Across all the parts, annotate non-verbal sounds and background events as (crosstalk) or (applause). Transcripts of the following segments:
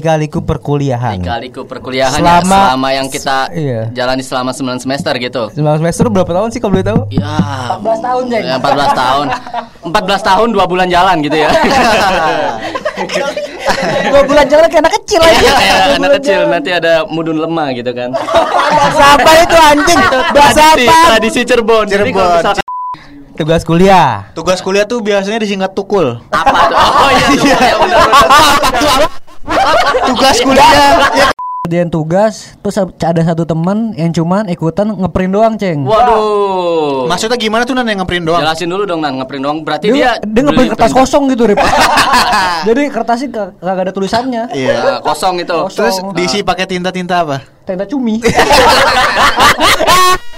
Lika-liku perkuliahan. Lika-liku perkuliahan ya, Selama- selama yang kita Iya. jalani selama 9 semester gitu. 9 semester berapa tahun sih kalau boleh tahu? Ya, 14 tahun, Jeng. Ya, 14 tahun. 14 tahun 2 bulan jalan gitu ya. (laughs) Dua bulan jalan kayak anak kecil aja. Iya, kayak anak kecil nanti ada mudun lemah gitu kan. Bahasa apa itu anjing? Bahasa Tradisi, apa? tradisi Cirebon. Cirebon. misalkan Tugas kuliah. Tugas kuliah tuh biasanya disingkat tukul. apa tuh? Oh iya, tuh, ya, benar, benar. (laughs) Tugas kuliah. ya. Kemudian tugas, terus ada satu teman yang cuman ikutan ngeprint doang, Ceng. Waduh. Maksudnya gimana tuh nan yang ngeprint doang? Jelasin dulu dong Nan, ngeprint doang. Berarti Dia, dia dia ngeprint kertas print- kosong gitu, Rip. (laughs) Jadi kertasnya kag- kagak ada tulisannya. Iya. Ya, kosong itu. Kosong. Terus diisi pakai tinta-tinta apa? Tenda cumi. (laughs) (laughs)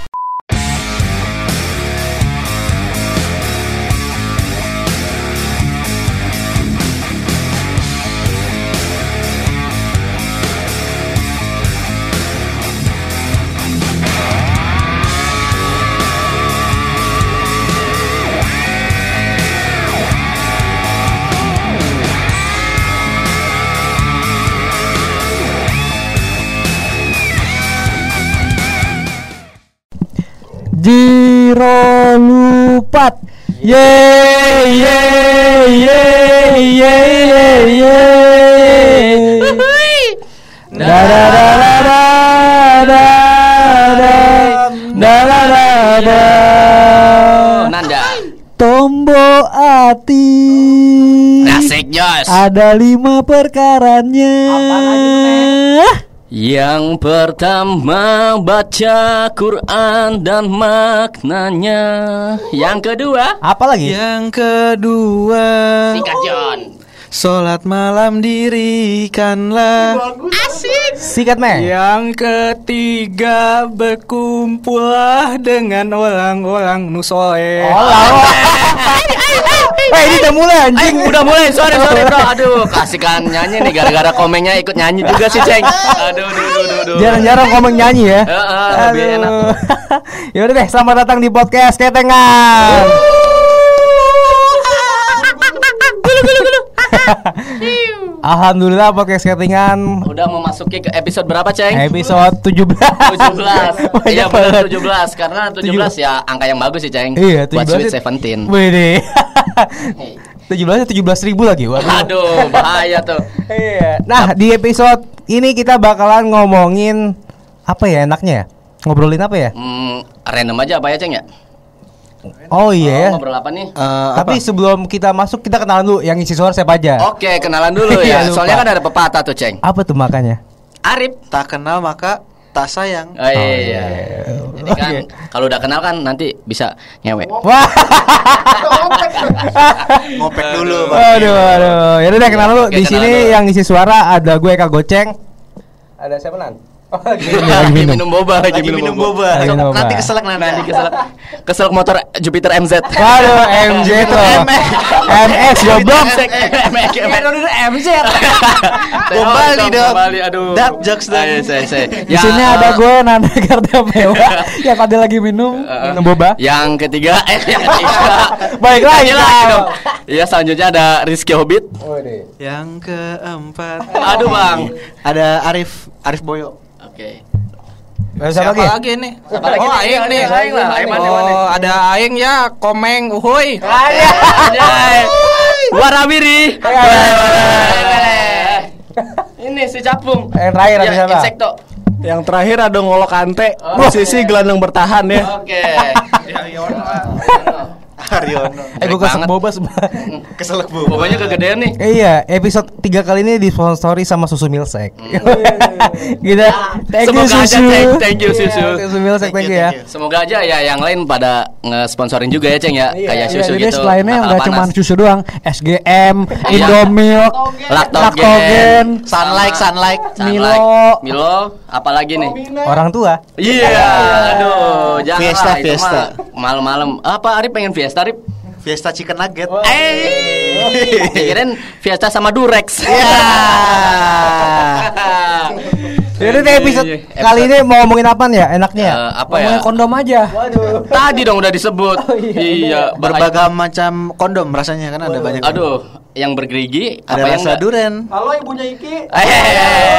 Jiro lupat. Ye ye ye ye ye ye. Da da da da da da da da da da da. Nanda. Tombo ati. Asik, Jos. Ada lima perkaranya. Yang pertama baca Quran dan maknanya. Yang kedua Apa lagi? Yang kedua, Singkat John. sholat malam dirikanlah. Sikat meh. Yang ketiga berkumpullah dengan orang-orang nusoleh. (laughs) Eh ini udah mulai Eh, anjing. udah mulai, sorry sorry bro. Aduh, kasihkan nyanyi nih gara-gara komennya ikut nyanyi juga sih, Ceng. Aduh, aduh, aduh, aduh, aduh. Jarang-jarang ngomong nyanyi ya. Heeh, lebih enak. (laughs) ya udah deh, selamat datang di podcast Ketengan. (laughs) (laughs) Alhamdulillah podcast Ketengan Udah memasuki ke episode berapa, Ceng? episode 17. 17 (laughs) Iya benar banget. 17 Karena 17 ya angka yang bagus sih Ceng Iya, Buat 17 Sweet itu- Seventeen Wede. (laughs) 17 17 ribu lagi. Waduh. Aduh bahaya tuh Iya. Nah, di episode ini kita bakalan ngomongin apa ya enaknya ya? Ngobrolin apa ya? hmm, Random aja apa ya Ceng ya? Oh iya. ya. Oh, ngobrol apa nih? Eh, Tapi sebelum kita masuk kita kenalan dulu yang isi suara siapa aja. Oke kenalan dulu (laughs) Iya, ya lupa. Soalnya kan ada pepatah tuh Ceng Apa tuh makanya? Arif tak kenal maka tak sayang. Oh iya Jadi kan Oke. kalau udah kenal kan nanti bisa ngewe (laughs) Wah. Ngopek dulu, Bang. Aduh, aduh. Ya udah deh, kenalan dulu. Di sini dulu. yang isi suara ada gue Eka Goceng. Ada siapa nan? Oh, lagi minum, Lagi minum boba Lagi minum boba. Lagi minum boba. Nanti keselak nanti. Nanti keselak (laughs) Keselak motor Jupiter MZ Waduh, MJ tuh. MS goblok. MZ Bom Bali dong. Bali aduh Dark jokes. Di Ya, sini eh, ada gue Nanda Karda Mewah (laughs) yang ada lagi minum. eh, Minum boba. Yang ketiga Eh yang ketiga (laughs) Baik lagi, Lagi lagi Kak. dong Iya selanjutnya ada Rizky Hobbit Yang keempat. Aduh bang Ada Arif Arif Boyo. Oke Ada siapa lagi? nih? Siapa lagi oh? Aing nih. Aing lah, Aing mana, mana? Oh, ada Aing ya, Komeng, uhuy. Anjay Warawiri Ini si capung Yang terakhir ada Ya, siapa? Insekto Yang terakhir ada Ngolo Kante, Oh. posisi gelandang bertahan ya. Oke (laughs) Haryono. Eh gue kesel boba sebelah. (laughs) Keselak bu. Pokoknya kegedean nih iya, episode 3 kali ini disponsori sama susu Milsek. (laughs) Gitu. Thank you Semoga aja, susu. thank- thank you, Iya, susu. Susu Milsek thank Thank you you, ya. you. Semoga aja ya yang lain pada nge-sponsorin juga ya Ceng ya Kayak Iya, susu gitu selainnya nakal nggak panas. cuma susu doang, SGM, Iya. Indomilk, Lactogen. Lactogen, Sunlight, sunlight. Milo. Milo apalagi nih Orang tua. Iya, aduh, jangan Fiesta, fiesta. Malam-malam. Apa Arif pengen fiesta, Arif? Fiesta chicken nugget. Eh, (laughs) pikirin fiesta sama Durex. Iya. (laughs) Jadi di episode Iya, iya. kali ini mau ngomongin apa ya? Enaknya ya? Eh, apa ya? ngomongin kondom aja. Tadi dong udah disebut. iya, bahaya. Berbagai macam kondom rasanya kan ada banyak. Aduh, yang bergerigi, Ada apa yang rasa enggak. duren. Halo ibunya Iki. Eh,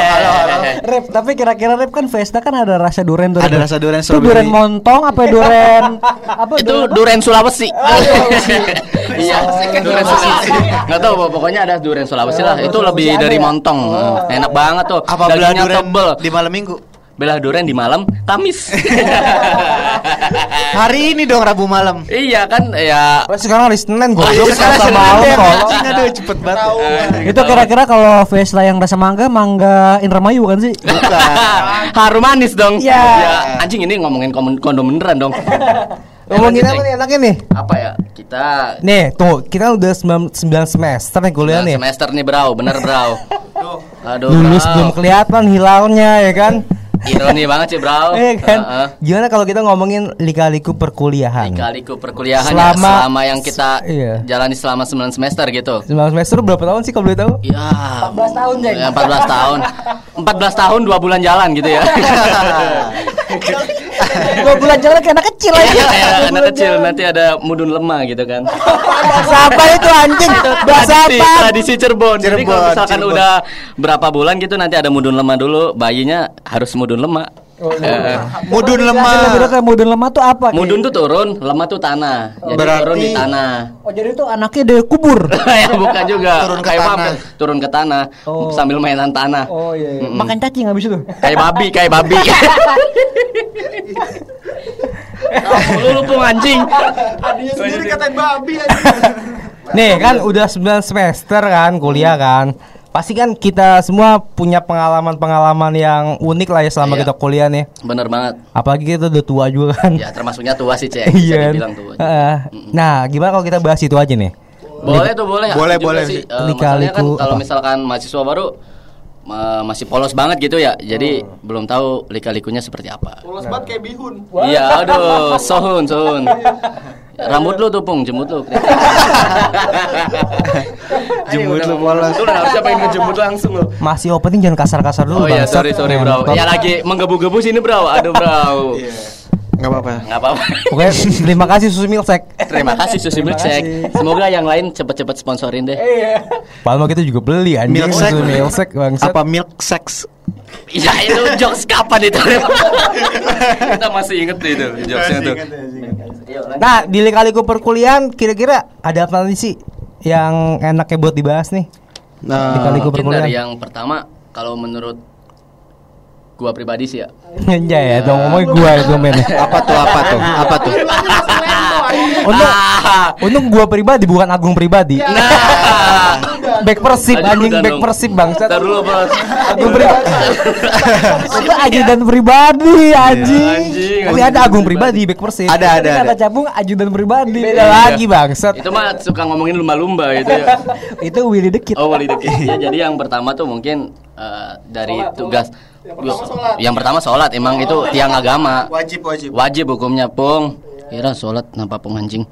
halo, halo. Rep, tapi kira-kira Rep kan Vesta kan ada rasa duren tuh. Ada rasa duren Itu duren montong apa duren (laughs) apa Itu duren Sulawesi. (laughs) Iya, duren Sulawesi. Enggak tahu pokoknya ada duren Sulawesi lah. Itu lebih dari ya? montong. Enak banget tuh. Apa belah tebel. di malam minggu? Belah duren di malam Kamis. (laughs) Hari ini dong Rabu malam. iya kan ya sekarang hari Senin gue iya, Selasa sekarang malam Senin, kalau Anjing aduh cepet banget. Itu kira-kira kalau Vesla yang rasa mangga, mangga Indramayu kan sih? Bukan. (laughs) harum manis dong. Iya. Ya, anjing ini ngomongin kondom beneran dong. (laughs) Ngomongin apa nih enaknya nih? Apa ya? Kita Nih, tuh kita udah 9, semester nih kuliah nih. semester nih, Bro. Bener, Bro. Aduh, Lulus belum kelihatan hilalnya ya kan? Ironi banget sih, Bro. (laughs) Iya kan? Heeh. Gimana kalau kita ngomongin lika-liku perkuliahan? Lika-liku perkuliahan Selama- ya, selama yang kita Iya. jalani selama 9 semester gitu. 9 semester berapa tahun sih kalau boleh tahu? Ya, 14 tahun, Jeng. Ya, 14 tahun. 14 tahun 2 bulan jalan gitu ya. (laughs) Dua bulan jalan kayak anak kecil aja. Iya, kayak anak kecil nanti ada mudun lemah gitu kan. Bahasa apa itu anjing? Bahasa apa? tradisi Cirebon. Jadi kalau misalkan Cirebon. udah berapa bulan gitu nanti ada mudun lemah dulu, bayinya harus mudun lemah. Eh, Mudun Jelasin lebih lemah. detail, mudun lemah tuh apa? Ki? mudun tuh turun, lemah tuh tanah. Jadi Berarti- turun di tanah. Oh jadi itu anaknya dari kubur. (laughs) ya bukan juga. Turun ke Kayak tanah. turun ke tanah Oh. sambil mainan tanah. Oh iya. iya. Mm-mm. Makan cacing habis itu. Kayak babi, kayak babi. (laughs) lu lupa anjing. Sendiri katain babi (laughs) Nih kan udah 9 semester kan kuliah kan. Pasti kan kita semua punya pengalaman-pengalaman yang unik lah ya selama Iya. kita kuliah nih. Bener banget. Apalagi kita udah tua juga kan. Ya termasuknya tua sih cek. (laughs) Iya. dibilang tua. Heeh. Nah, gimana kalau kita bahas itu aja nih? Boleh tuh boleh. Boleh, Aku boleh sih. kan kalau misalkan mahasiswa baru ma- masih polos banget gitu ya. Jadi Hmm. belum tahu lika-likunya seperti apa. Polos banget kayak bihun. Iya, aduh, sohun, sohun. (laughs) Rambut lu tuh, Pung, jembut lu. (laughs) Jembut lu polos. Lu udah harusnya pengen ngejembut langsung lu. Masih opening jangan kasar-kasar dulu Oh iya, sorry, sorry, bro. Ya lagi menggebu-gebu sini, bro. Aduh, bro. Enggak apa-apa. Nggak apa-apa. Oke, terima kasih Susu Milsek. Terima kasih Susi Milkshake. Semoga yang lain cepet-cepet sponsorin deh. Padahal kita juga beli anjing. Susu Milsek bangsat. Apa milk sex? Iya itu jokes kapan itu? (laughs) Kita masih inget itu jokesnya tuh. Nah, di lika-liku perkuliahan kira-kira ada apa nih sih yang enaknya buat dibahas nih? Nah, Lika-liku Mungkin perkuliahan. dari yang pertama kalau menurut gua pribadi sih ya. Anjay ya, dong ngomongin gua itu men. (laughs) apa tuh? Apa tuh? Apa tuh? Untung, Ah. untung gua pribadi bukan Agung pribadi. Nah, Back persib anjing back persib bangsat. Ntar dulu bos. Agung pribadi. itu ajudan pribadi anjing. Tapi ada Agung pribadi back persib. Ada ada Kata ada. cabung ajudan pribadi. Beda lagi bangsat. Itu mah suka ngomongin lumba-lumba gitu ya. itu Willy Dekit. Oh wali dikit. (laughs) Ya, jadi yang pertama tuh mungkin eh, dari tugas yang pertama sholat emang itu tiang agama Wajib wajib. wajib hukumnya pung kira sholat napa pung anjing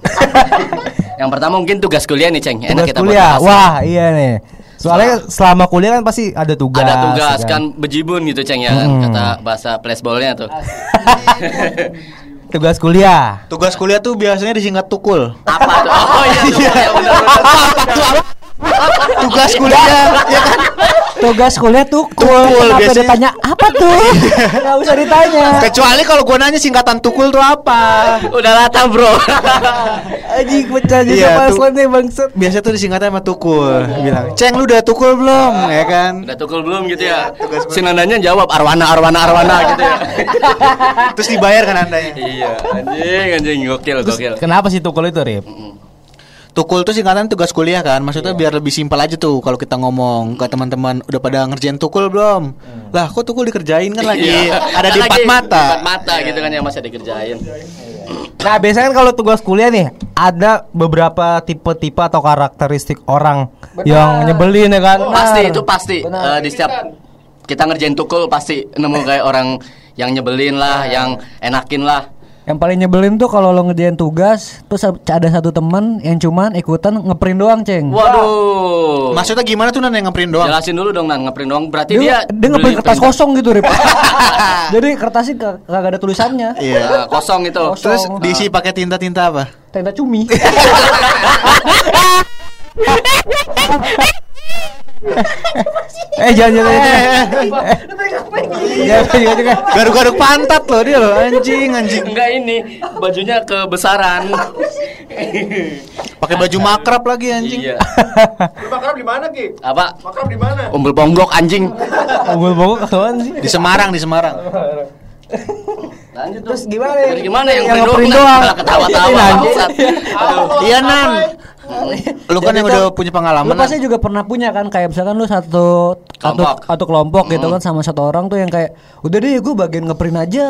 (laughs) yang pertama mungkin tugas kuliah nih ceng enak Tugas kita kuliah. Wah, iya nih. Soalnya selama kuliah kan pasti ada tugas. ada tugas ya kan bejibun gitu ceng ya kan Hmm. kata bahasa flashballnya tuh (laughs) Tugas kuliah. Tugas kuliah tuh biasanya disingkat tukul. apa tuh oh iya tuh (laughs) ya benar benar Tugas kuliah ya kan? Tugas kuliah tuh Tukul, Kenapa dia biasanya. tanya apa tuh? Gak usah ditanya. Kecuali kalau gua nanya singkatan tukul tuh apa? udah lata bro Anjing pecah juga Iya, pas nih bangsat. Biasa tuh disingkatnya sama tukul. Bilang, "Ceng lu udah tukul belum?" ya kan? udah tukul belum gitu ya si nandanya jawab arwana arwana arwana gitu ya (laughs) Terus dibayar kan andanya. iya anjing anjing gokil gokil Kenapa sih tukul itu, Rip? Tukul tuh singkatan tugas kuliah kan. Maksudnya biar lebih simpel aja tuh kalau kita ngomong ke teman-teman udah pada ngerjain tukul belum? Lah, kok tukul dikerjain kan lagi Iya. ada di Lagi empat mata. empat mata gitu kan yang masih dikerjain Nah, biasanya kan kalau tugas kuliah nih ada beberapa tipe-tipe atau karakteristik orang yang nyebelin ya kan. pasti itu pasti Benar. Eh, di setiap kita ngerjain tukul pasti nemu kayak orang yang nyebelin lah yang enakin lah Yang paling nyebelin tuh kalau lo ngerjain tugas Terus ada satu teman yang cuman ikutan ngeprint doang ceng waduh Maksudnya gimana tuh nan yang ngeprint doang? jelasin dulu dong nan ngeprint doang berarti dia, dia dia ngeprint kertas print. kosong gitu Rip (laughs) Jadi kertasnya kag- kagak ada tulisannya Iya. Eh, kosong itu Kosong. Terus diisi pakai tinta-tinta apa? Tenda cumi (laughs) Eh jangan jangan jangan. Jangan jangan jangan. Garuk-garuk pantat loh dia loh anjing anjing. Enggak ini, bajunya kebesaran. Pakai baju makrab lagi anjing. iya. Makrab di mana, Ki? Apa? Makrab di mana? Umbul ponggok anjing. Unggul bongkok kawan sih. Di Semarang, di Semarang. Lanjut Terus gimana Jadi gimana yang, Yang ngeprint doang? Ketawa-tawa. Iya Nan. Lu kan yang udah punya pengalaman. Lu pasti juga pernah punya kan kayak misalkan lu satu satu Kelompok. satu kelompok gitu kan sama satu orang tuh yang kayak udah deh gue bagian ngeprint aja.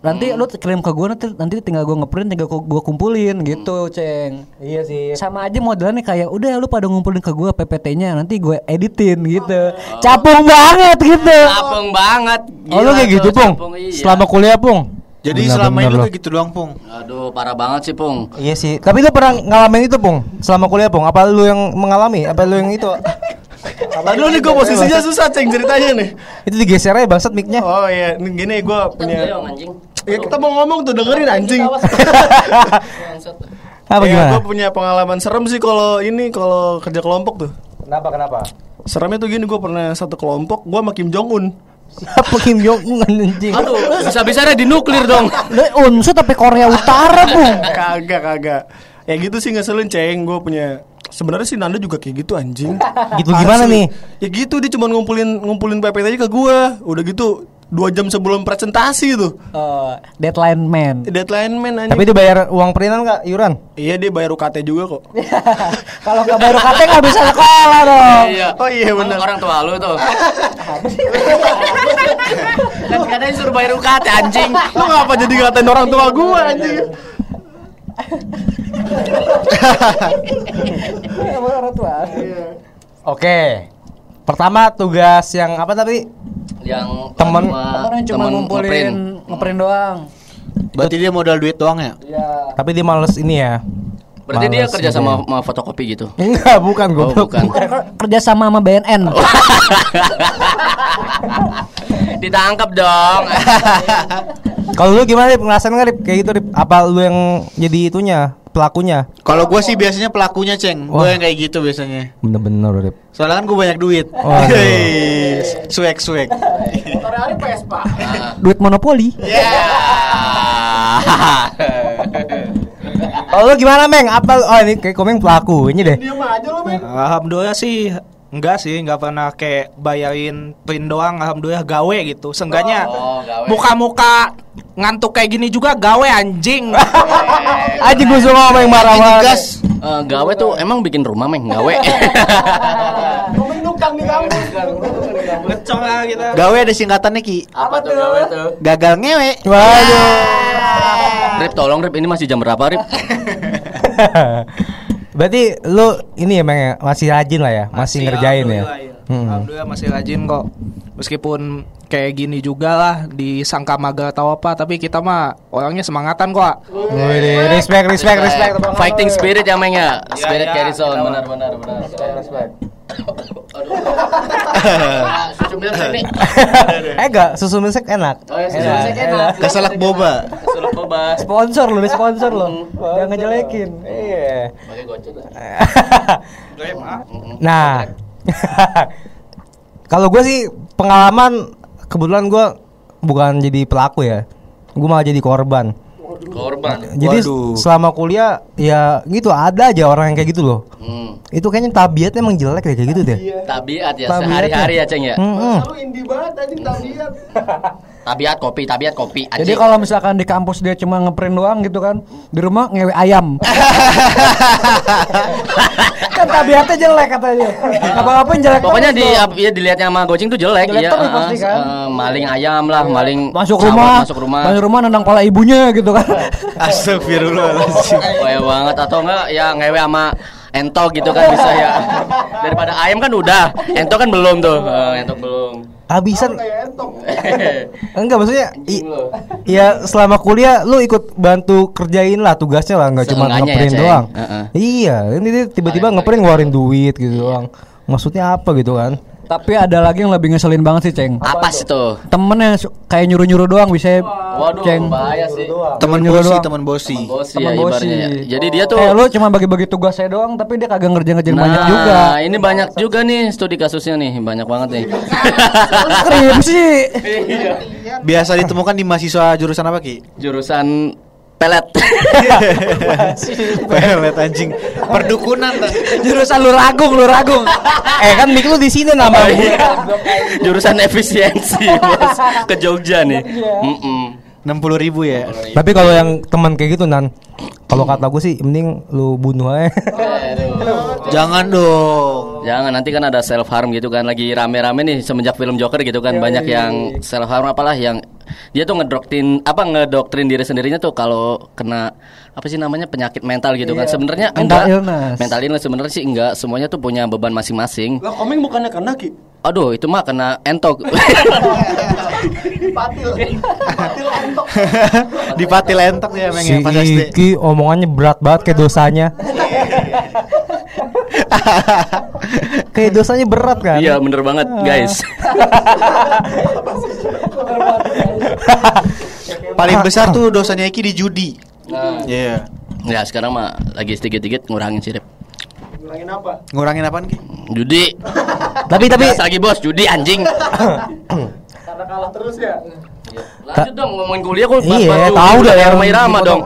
Nanti lu kirim ke gue nanti nanti tinggal gue ngeprint tinggal gue kumpulin gitu, Ceng. Iya sih. Sama aja modelannya kayak udah lu pada ngumpulin ke gue PPT-nya nanti gue editin gitu. Capung banget gitu. Capung banget. Oh lu Gila kayak gitu, Pung? iya. Selama kuliah, Pung? Jadi Benar, selama benar ini lo. kayak gitu doang, Pung. Aduh, parah banget sih, Pung. Iya sih. Tapi lu pernah ngalamin itu, Pung? Selama kuliah, Pung? Apa lu yang mengalami? Apa lu yang itu? (laughs) Aduh nih gue posisinya susah ceng ceritanya nih. itu digeser aja bangsat mic-nya. Oh iya, gini gue punya. Ya kita mau ngomong tuh dengerin anjing. (laughs) Apa ya, gimana? gue punya pengalaman serem sih kalau ini kalau kerja kelompok tuh. Kenapa kenapa? Seremnya tuh gini, gue pernah satu kelompok, gue sama Kim Jong Un. Siapa Kim Jong Un anjing? Aduh, bisa-bisanya dinuklir dong. Lu unsur tapi Korea Utara, Bung. kagak kagak. Ya gitu sih ngeselin ceng, gue punya. Sebenarnya sih Nanda juga kayak gitu anjing. Gitu gimana Asli. nih? Ya gitu dia cuma ngumpulin ngumpulin PPT aja ke gue. Udah gitu dua jam sebelum presentasi tuh. Eh, deadline man. Deadline man anjing. Tapi dibayar uang peringan nggak iuran? Iya dia bayar UKT juga kok. (laughs) Kalau nggak bayar UKT nggak bisa sekolah dong. Iya. Oh iya, benar. Orang tua lu tuh. (laughs) kan katanya suruh bayar UKT anjing. Lu ngapa jadi ngatain orang tua gue anjing? orang tua. Oke. Pertama tugas yang apa tadi? Yang Temen- yang cuma temen ngumpulin ngeprint. ngeprint doang. Berarti dia modal duit doang ya? Ya. Tapi dia males ini ya. Berarti dia Males kerja gitu sama, sama fotokopi gitu. (laughs) Enggak, bukan Oh, goblok. bukan. Kerja sama sama BNN. (laughs) Ditangkap dong. (laughs) Kalau lu gimana Rip? Ngerasain nggak Rip? Kayak gitu Rip? Apa lu yang jadi itunya? Pelakunya? Kalau gue sih biasanya pelakunya, Ceng. Gue yang kayak gitu biasanya. Bener-bener Rip. Soalnya kan gue banyak duit. Waduh. (laughs) Hei, Swag, Vespa. Duit monopoli. Ya. Kalau lu gimana Meng? Apa oh ini kayak komeng pelaku ini deh. Diam aja lu, men. Alhamdulillah sih enggak sih nggak pernah kayak bayarin print doang alhamdulillah gawe gitu seenggaknya Oh, gawe. muka-muka ngantuk kayak gini juga gawe anjing (laughs) Aja gue suka ngomong marah-marah. Gas. Eh, gawe tuh emang bikin rumah meng gawe. (laughs) Nukang di kampus. ngecong lah gitu Gawe ada singkatannya Ki. Apa tuh gawe tuh? Gagal ngewe. Waduh. Rip tolong Rip ini masih jam berapa Rip? (laughs) Berarti lu ini ya Meng ya? Masih rajin lah ya, masih, ngerjain ya. alhamdulillah, iya. Hmm. Alhamdulillah masih rajin kok meskipun kayak gini juga lah disangka mager atau apa tapi kita mah orangnya semangatan kok Wih, respect, respect, respect. Fighting spirit ya meng ya. Spirit ya, carries on kita benar benar benar. Respect. Susu milk ini. eh enggak, susu milk enak. Oh ya susu milk enak. Keselak boba. Susu boba. Sponsor lu, nih, sponsor lu. Jangan ngejelekin. Iya. Pakai gocek lah. nah, (laughs) kalau gue sih pengalaman kebetulan gue bukan jadi pelaku ya, gue malah jadi korban. Korban. Jadi Waduh. selama kuliah ya gitu ada aja orang yang kayak gitu loh. Hmm. Itu kayaknya tabiatnya emang jelek deh kayak gitu deh. Tabiat ya sehari-hari ya. ya Ceng ya. Hmm, hmm. Lu indie banget anjing tabiat. (laughs) Tabiat kopi, tabiat kopi. Jadi anjing. kalau misalkan di kampus dia cuma ngeprint doang gitu kan, di rumah ngewe ayam. (laughs) kan tabiatnya jelek katanya. Apa-apain jelek Pokoknya di dong. ya dilihatnya sama Goceng tuh jelek, Jelek ya. terus pasti kan. Eh, maling ayam lah, maling masuk sawat rumah, masuk rumah. masuk rumah nendang pala ibunya gitu kan. (laughs) Astagfirullahaladzim. Kayak banget atau enggak ya ngewe sama entok gitu kan bisa ya. (laughs) Daripada ayam kan udah, entok kan belum tuh. Eh, entok belum. Habisan Kayak entok. (laughs) enggak maksudnya i- Anjing lu. ya selama kuliah lu ikut bantu kerjain lah tugasnya lah nggak cuma ya, ngeprint Ceng. doang. Heeh. Iya, ini tiba-tiba ngeprint ngeluarin duit gitu doang. Maksudnya apa gitu kan? Tapi ada lagi yang lebih ngeselin banget sih, Ceng. Apa sih tuh? Temen yang kayak nyuruh-nyuruh doang bisa Waduh, Ceng. bahaya sih. Teman Juga bosi, doang. teman bosi. Bosi Temen ya bosi. ibaratnya. ya. Jadi dia tuh Eh lu cuma bagi-bagi tugasnya doang tapi dia kagak ngerjain-ngerjain banyak juga. Nah, ini banyak juga nih studi kasusnya nih, banyak banget nih. Skripsi. (laughs) Biasa ditemukan di mahasiswa jurusan apa Ki? Jurusan pelet. (laughs) Pelet anjing. Perdukunan. Jurusan lu ragung, lu ragung. eh kan mik lu di sini nama Oh, iya. Jurusan efisiensi, (laughs) Bos. Ke Jogja nih. Mm-mm. 60 ribu ya. Tapi kalau yang teman kayak gitu nan, kalau kata gue sih mending lu bunuh aja. Jangan dong. Jangan nanti kan ada self harm gitu kan lagi rame-rame nih semenjak film Joker gitu kan banyak yang self harm apalah yang dia tuh ngedoktrin apa ngedoktrin diri sendirinya tuh kalau kena apa sih namanya penyakit mental gitu kan sebenarnya Mental enggak illness. mental illness sebenarnya sih enggak semuanya tuh punya beban masing-masing Lah komeng bukannya kena Ki? aduh itu mah kena entok Di pati lentok ya emang si ya pas SD. Iki omongannya berat banget kayak dosanya. (laughs) (laughs) kayak dosanya berat kan? iya bener banget guys (laughs) Paling besar tuh dosanya Eki di judi. Iya. ya sekarang mah lagi sedikit-sedikit ngurangin sirip Ngurangin apa? Ngurangin apaan Ki? judi (laughs) Tapi tapi Biasa lagi bos judi anjing (coughs) Karena kalah terus ya. lanjut dong ngomongin kuliah kok Iya, tahu dah yang irama dong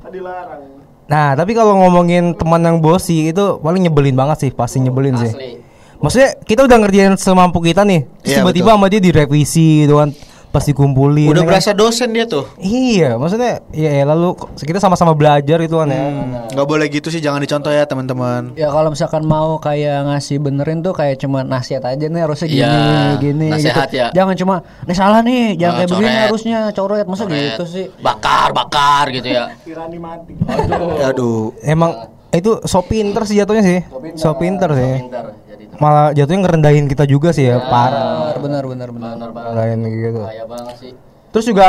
Tadi larang. Nah, tapi kalau ngomongin teman yang bosi itu paling nyebelin banget sih, pasti nyebelin sih. Asli. Maksudnya kita udah ngerjain semampu kita nih, Iya, tiba-tiba sama dia direvisi gitu kan, pas dikumpulin. Udah ya kan. berasa dosen dia tuh. Iya, maksudnya ya lalu kita sama-sama belajar itu kan ya. Gak boleh gitu sih, jangan dicontoh ya teman-teman. Ya kalau misalkan mau kayak ngasih benerin tuh kayak cuma nasihat aja nih harusnya gini Iya, gini nasihat gitu. ya. Jangan cuma nih salah nih, jangan Ah, kayak begini harusnya coret masa Coret. gitu sih. bakar bakar gitu ya (laughs) Tirani mati. Aduh. Emang itu so pinter sih jatuhnya sih. So pinter sih. pintar jadi itu Malah jatuhnya ngerendahin kita juga sih ya, parah. Benar benar benar. benar banget gitu. bahaya banget sih Terus juga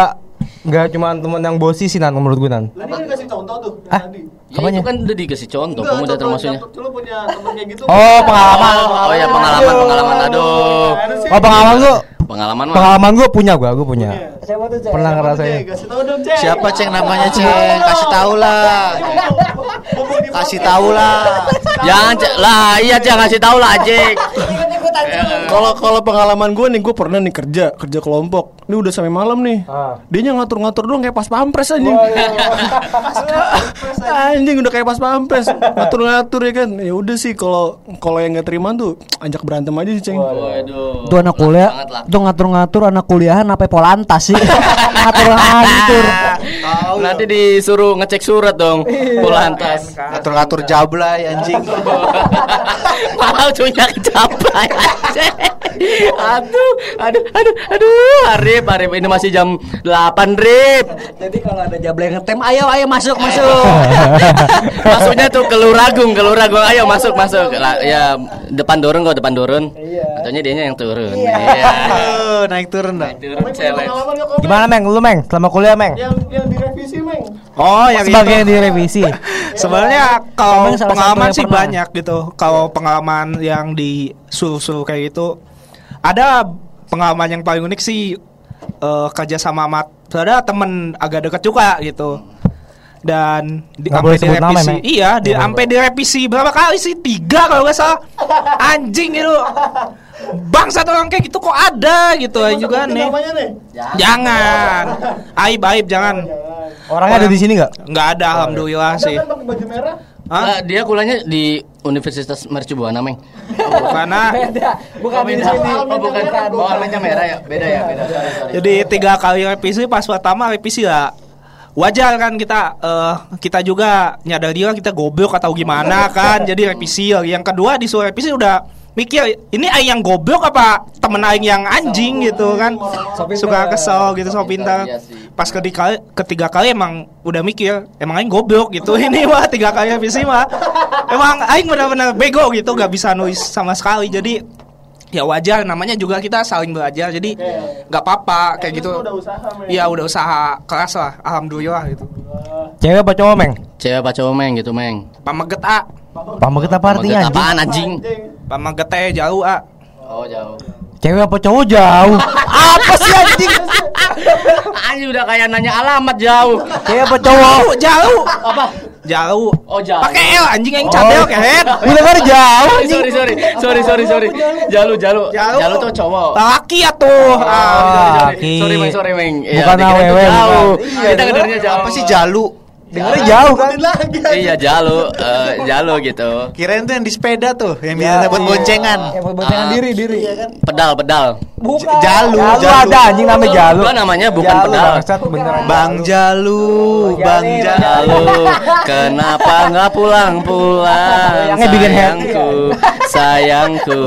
nggak cuma teman yang bosi sih nan menurut gue nan. Lah ini kan kasih contoh tuh yang Ah? tadi. ya Apanya? itu kan udah dikasih contoh Enggak, kamu udah termasuknya Lu punya temen kayak gitu. Oh pengalaman. oh, oh ya pengalaman pengalaman aduh Oh pengalaman gue, pengalaman mah pengalaman gue punya gue, gue punya. Siapa tuh, Cek? Pernah ngerasain. Cek? Kasih tahu dong, Cek. Siapa ceng namanya ceng? Kasih tahu lah. Kasih tahu lah. jangan Cek. lah iya jangan kasih tahu lah Jek Kalau kalau pengalaman gue nih, gue pernah nih kerja kerja kelompok. Ini udah sampai malam nih. Dia ngatur-ngatur doang kayak pas pampres anjing. (laughs) anjing udah kayak pas pampres. Ngatur-ngatur ya kan. Ya udah sih kalau kalau yang nggak terima tuh ajak berantem aja sih, Ceng. waduh Tuh anak kuliah, banget ngatur-ngatur anak kuliahan apa polantas sih. (laughs) ngatur hancur. nanti disuruh ngecek surat dong polantas Ngatur-ngatur jablay anjing. Mau punya kecapai (laughs) Aduh, aduh, aduh, aduh Arif, Arif, ini masih jam 8 Rip Jadi kalau ada jablay ngetem, ayo ayo masuk masuk. (laughs) Maksudnya tuh ke Luragung, ke Luragung Ayo masuk, masuk Lah, Ya, depan turun kok, depan turun Katanya dia yang turun Iya (laughs) Eh, naik turun dah. Turun challenge? Gimana Meng? Lu Meng, selama kuliah Meng? Yang yang direvisi, Meng. Oh, yang Sebagai itu. direvisi. Sebenarnya kalau salah satu pengalaman sih pernah. banyak gitu. Kalau pengalaman yang di sul-sul kayak gitu, ada pengalaman yang paling unik sih eh, kerja sama mat. Ada temen agak dekat juga gitu. Dan di, sampai nama, direvisi, Mek. iya, di, sampai direvisi berapa kali sih? Tiga kalau nggak salah. Anjing gitu. Bangsat orang kayak gitu kok ada gitu aja juga nih. Namanya nih. Jangan. Aib aib jangan. Orangnya ada di sini nggak? Nggak ada alhamdulillah sih. kan pakai baju merah. Hah? Ah, Dia kuliahnya di Universitas Mercubuana, Meng. Karena Bukan di sini. Oh, bukan, oh, almennya merah ya? Beda ya, beda. Sorry, sorry. Jadi tiga kali revisi pas pertama revisi lah wajar kan kita eh, kita juga nyadar dia kita goblok atau gimana kan. Jadi revisi yang kedua disuruh revisi udah mikir ini aing yang goblok apa temen aing yang anjing? Gitu kan. Suka kesel gitu so pintar. Iya sih. Pas ketiga ketiga kali emang udah mikir emang aing goblok gitu (laughs) ini mah tiga kali revisi mah emang aing benar-benar bego gitu gak bisa nulis sama sekali jadi ya wajar namanya juga kita saling belajar jadi nggak apa-apa kayak Ini gitu udah usaha. Iya udah usaha keras lah, alhamdulillah gitu. Cewek apa cowok Meng? Cewek apa cowok, Meng gitu, Meng? Pamaget A, Pamaget apa artinya Maget anjing? apaan anjing? Anjing. pamaget T jauh A. Oh, jauh Cewek apa cowok jauh? (laughs) apa sih anjing? (laughs) Anjing udah kayak nanya alamat jauh. Kayak apa cowok? Jauh. Apa? Jauh. Oh jauh. Pakai L anjing yang cadel kehet. (laughs) Udah kan jauh. sorry sorry sorry sorry sorry jalu jalu Jalu. jalu tuh cowok Laki ya tuh. Ah. sorry, Laki. sorry meng sorry meng Bukan dikira itu awewe, jauh bukan. kita kedengarnya jauh Apa sih jalu? Dengarnya jauh kan? iya jalu eh, jalu gitu Kirain tuh yang di sepeda tuh, yang biasa buat boncengan. Yang buat boncengan Ah. diri diri. pedal pedal Bukan. Jalu, Jalu jalu. ada anjing namanya Jalu. Gua namanya bukan Jalu, pedal. bangsat, bener. Bang Jalu, Bang Jalu. Jalu, (laughs) kenapa nggak pulang-pulang? Sayangku, sayangku,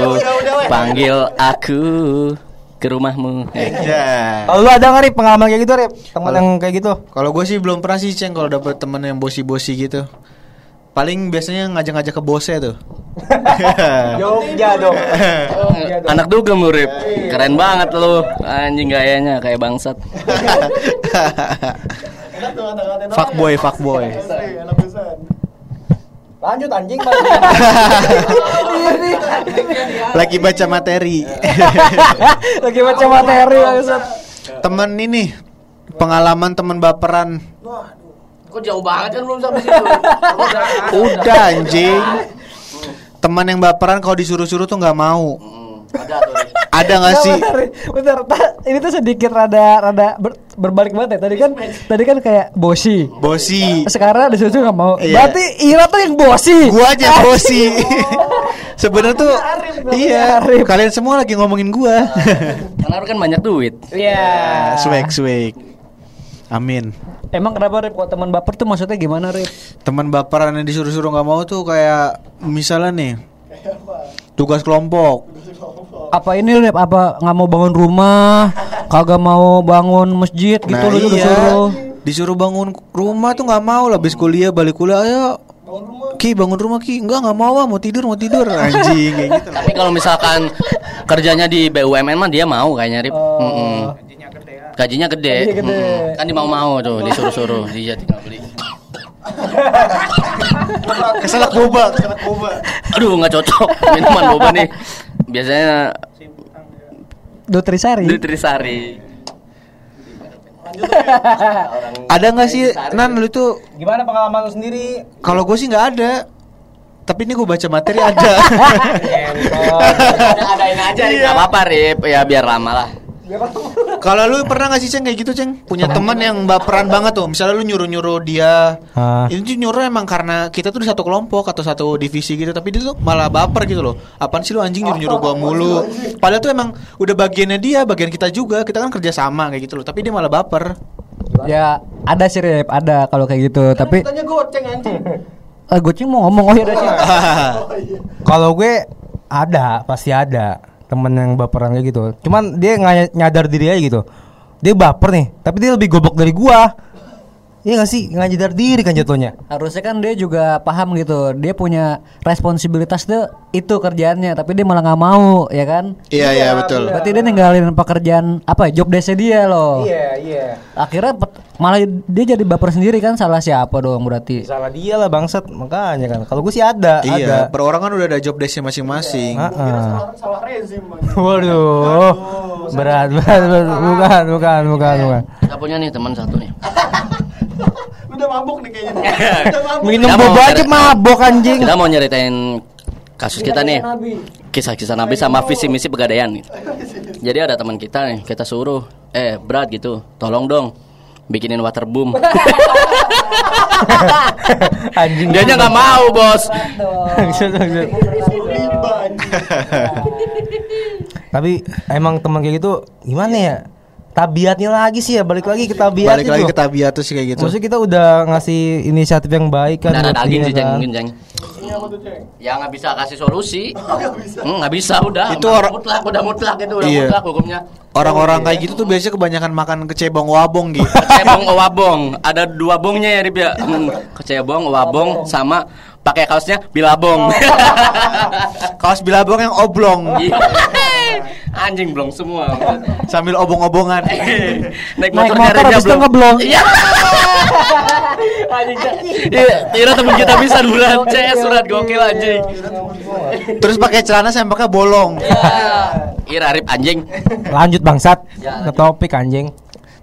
panggil aku ke rumahmu. Ya. Kalau lu ada nggak Rip pengalaman kayak gitu Rip? Teman yang kayak gitu? Kalau gue sih belum pernah sih ceng kalau dapet temen yang bosi-bosi gitu. Paling biasanya ngajak-ngajak ke bosnya tuh. (laughs) Jogja dong. Anak dugem lu, Rip. Keren banget lu. Anjing gayanya kayak bangsat. (laughs) fuckboy, fuckboy. Lanjut anjing (laughs) Lagi baca materi. (laughs) Lagi baca materi temen ini pengalaman temen baperan. Kok jauh banget kan belum sampai situ. Udah anjing. Teman yang baperan kalau disuruh-suruh tuh nggak mau. Ada tuh. Ada nggak sih? Bentar, bentar, Ta- ini tuh sedikit rada rada ber- berbalik banget ya. Tadi kan tadi kan kayak bosi. Bosi. Sekarang disuruh nggak mau. Iya. Berarti Ira tuh yang bosi. Gua aja bosi. (laughs) Sebenarnya tuh iya, Arif. kalian semua lagi ngomongin gua. (laughs) Karena kan banyak duit. Iya. swag, swag. Amin. Emang kenapa Rip? Kalau teman baper tuh maksudnya gimana Rip? Teman baperan yang disuruh-suruh nggak mau tuh kayak misalnya nih tugas kelompok. Apa ini Rip? Apa nggak mau bangun rumah? Kagak mau bangun masjid gitu Nah, lu juga iya. suruh. Disuruh bangun rumah tuh nggak mau lah habis kuliah balik kuliah ayo Ki bangun rumah Ki enggak nggak mau ah mau tidur mau tidur (laughs) anjing kayak gitu Tapi kalau misalkan kerjanya di BUMN mah dia mau kayaknya Rip. Mm-mm. Gajinya gede. Gajinya gede. Mm-mm. Kan dia mau-mau tuh disuruh-suruh dia tinggal beli. Keselak boba keselak boba Aduh nggak cocok minuman boba nih. Biasanya Nutrisari. Nutrisari. ada nggak sih Nan lu tuh Gimana pengalaman lu sendiri? kalau gue sih nggak ada tapi ini gue baca materi (laughs) ada ada adain aja. Nggak apa-apa Rip. Ya biar lama lah. Kalau lu pernah nggak sih ceng kayak gitu ceng? Punya teman yang baperan banget tuh. Misalnya lu nyuruh nyuruh dia. Hah. ini tuh nyuruh emang karena kita tuh di satu kelompok atau satu divisi gitu tapi dia tuh malah baper gitu loh. Apaan sih lu anjing? Nyuruh nyuruh gua mulu. Padahal tuh emang udah bagiannya dia bagian kita juga. Kita kan kerja sama kayak gitu loh tapi dia malah baper. Ya ada sih Rip, ada kalau kayak gitu. Tapi Tanya goceng anjing. eh, gue cing mau ngomong. Oh ya sih. (laughs) Kalau gue ada, pasti ada temen yang baperan kayak gitu. Cuman dia nggak nyadar diri aja gitu. Dia baper nih, tapi dia lebih goblok dari gua. Iya gak sih? Nggak nyadar diri kan jatuhnya. Harusnya kan dia juga paham gitu. Dia punya responsibilitas tuh itu kerjaannya, tapi dia malah nggak mau, ya kan? iya iya betul Berarti dia ninggalin pekerjaan apa job desk dia loh. iya. Akhirnya pet- malah dia jadi baper sendiri kan salah siapa dong berarti. Salah dia lah bangsat, makanya kan. Kalau gue sih ada, iya ada. per orang kan udah ada job desknya masing-masing Heeh. Salah rezim bang. Waduh. Berat, berat, berat. Bukan, bukan, bukan, bukan. Kita punya nih teman satu nih. (laughs) (laughs) Udah mabuk nih kayaknya. (laughs) Udah mabuk. Minum boba aja mabok anjing. Kita mau nyeritain kasus kita nih. Kisah-kisah Nabi sama visi misi pegadaian (laughs) nih. Jadi ada teman kita nih, kita suruh, eh berat gitu, tolong dong bikinin waterboom. anjing. Dianya nggak mau bos. Tapi emang teman kayak gitu gimana ya? Tabiatnya lagi sih ya, balik lagi ke tabiat balik lagi ke tabiat tuh sih kayak gitu Maksudnya kita udah ngasih inisiatif yang baik kan Darah buat daging sih ceng, kan. mungkin ceng. Ini apa tuh ceng? Ya nggak bisa kasih solusi. Hmm, nggak bisa udah. Itu Udah orang- mutlak, udah mutlak itu udah Iya. mutlak hukumnya. orang-orang kayak gitu tuh biasanya kebanyakan makan kecebong wabong gitu (laughs) Kecebong wabong, ada dua bongnya ya Rip ya. Hmm, Kecebong, wabong sama pakai kaosnya bilabong. (laughs) kaos bilabong yang oblong Iya. (laughs) Anjing blong semua. (laughs) sambil obong-obongan (laughs) Naik Naik motor motor nyarinya habis itu ngeblong. Iya. Anjing. Iya, Tira temen kita bisa bulan CS surat gokil anjing. terus pakai celana sampai pakai bolong Iya. Ira Rip anjing. Lanjut bangsat Ya, ke topik anjing.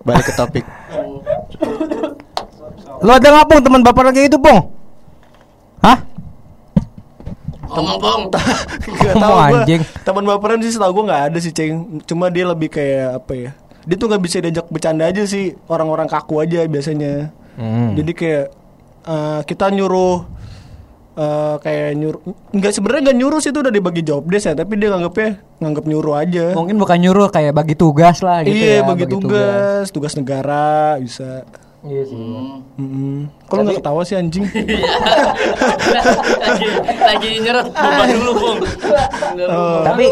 balik ke topik Lu ada nggak pung teman baperan kayak gitu pung? Hah? Ngomong Gak Ngomong tahu gua. anjing. Teman baperan sih setahu gue nggak ada sih ceng. Cuma dia lebih kayak apa ya? Dia tuh nggak bisa diajak bercanda aja sih. Orang-orang kaku aja biasanya. Hmm. Jadi kayak eh, kita nyuruh eh, kayak nyuruh nggak sebenarnya nggak nyuruh sih itu udah dibagi job desk ya tapi dia nganggapnya nganggap nyuruh aja Mungkin bukan nyuruh kayak bagi tugas lah gitu iya ya. bagi tugas tugas negara bisa Iya sih. Mm-mm. Kalau nggak ketawa sih anjing (laughs) lagi lagi nyerot beban dulu, Bung. Tapi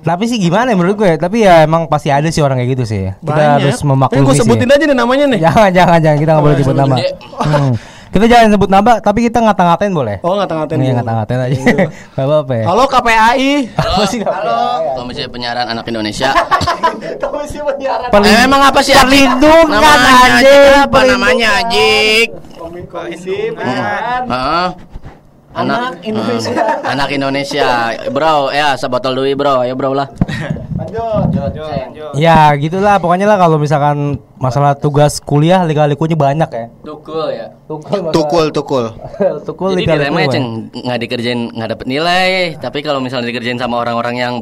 tapi sih gimana ya menurut gue? Tapi ya emang pasti ada sih orang kayak gitu sih. Kita Banyak. harus Ini memaklumi gue sih. sebutin aja nih namanya nih Jangan jangan jangan kita nggak boleh Oh, sebut sebut nama. Hmm. Kita jangan sebut nama, tapi kita ngata-ngatain boleh. Oh ngata-ngatain Nih dulu. ngata-ngatain aja. (laughs) Gak apa-apa ya. Halo KPAI Halo, halo. Komisi Penyiaran Anak Indonesia. (laughs) Perlin- Eh, emang apa sih? Perlindungan Namanya Ajik anjing. Apa namanya Ajik? Heeh. Anak Indonesia. anak Indonesia. Bro, ya sebotol dulu, Bro. Ayo, Bro lah. (laughs) Ya gitulah pokoknya lah kalau misalkan masalah tugas kuliah lika-likunya banyak ya. Tukul ya. Tukul tukul. (laughs) Tukul Jadi lika-likunya dilemanya banyak. ceng nggak dikerjain nggak dapet nilai, tapi kalau misalnya dikerjain sama orang-orang yang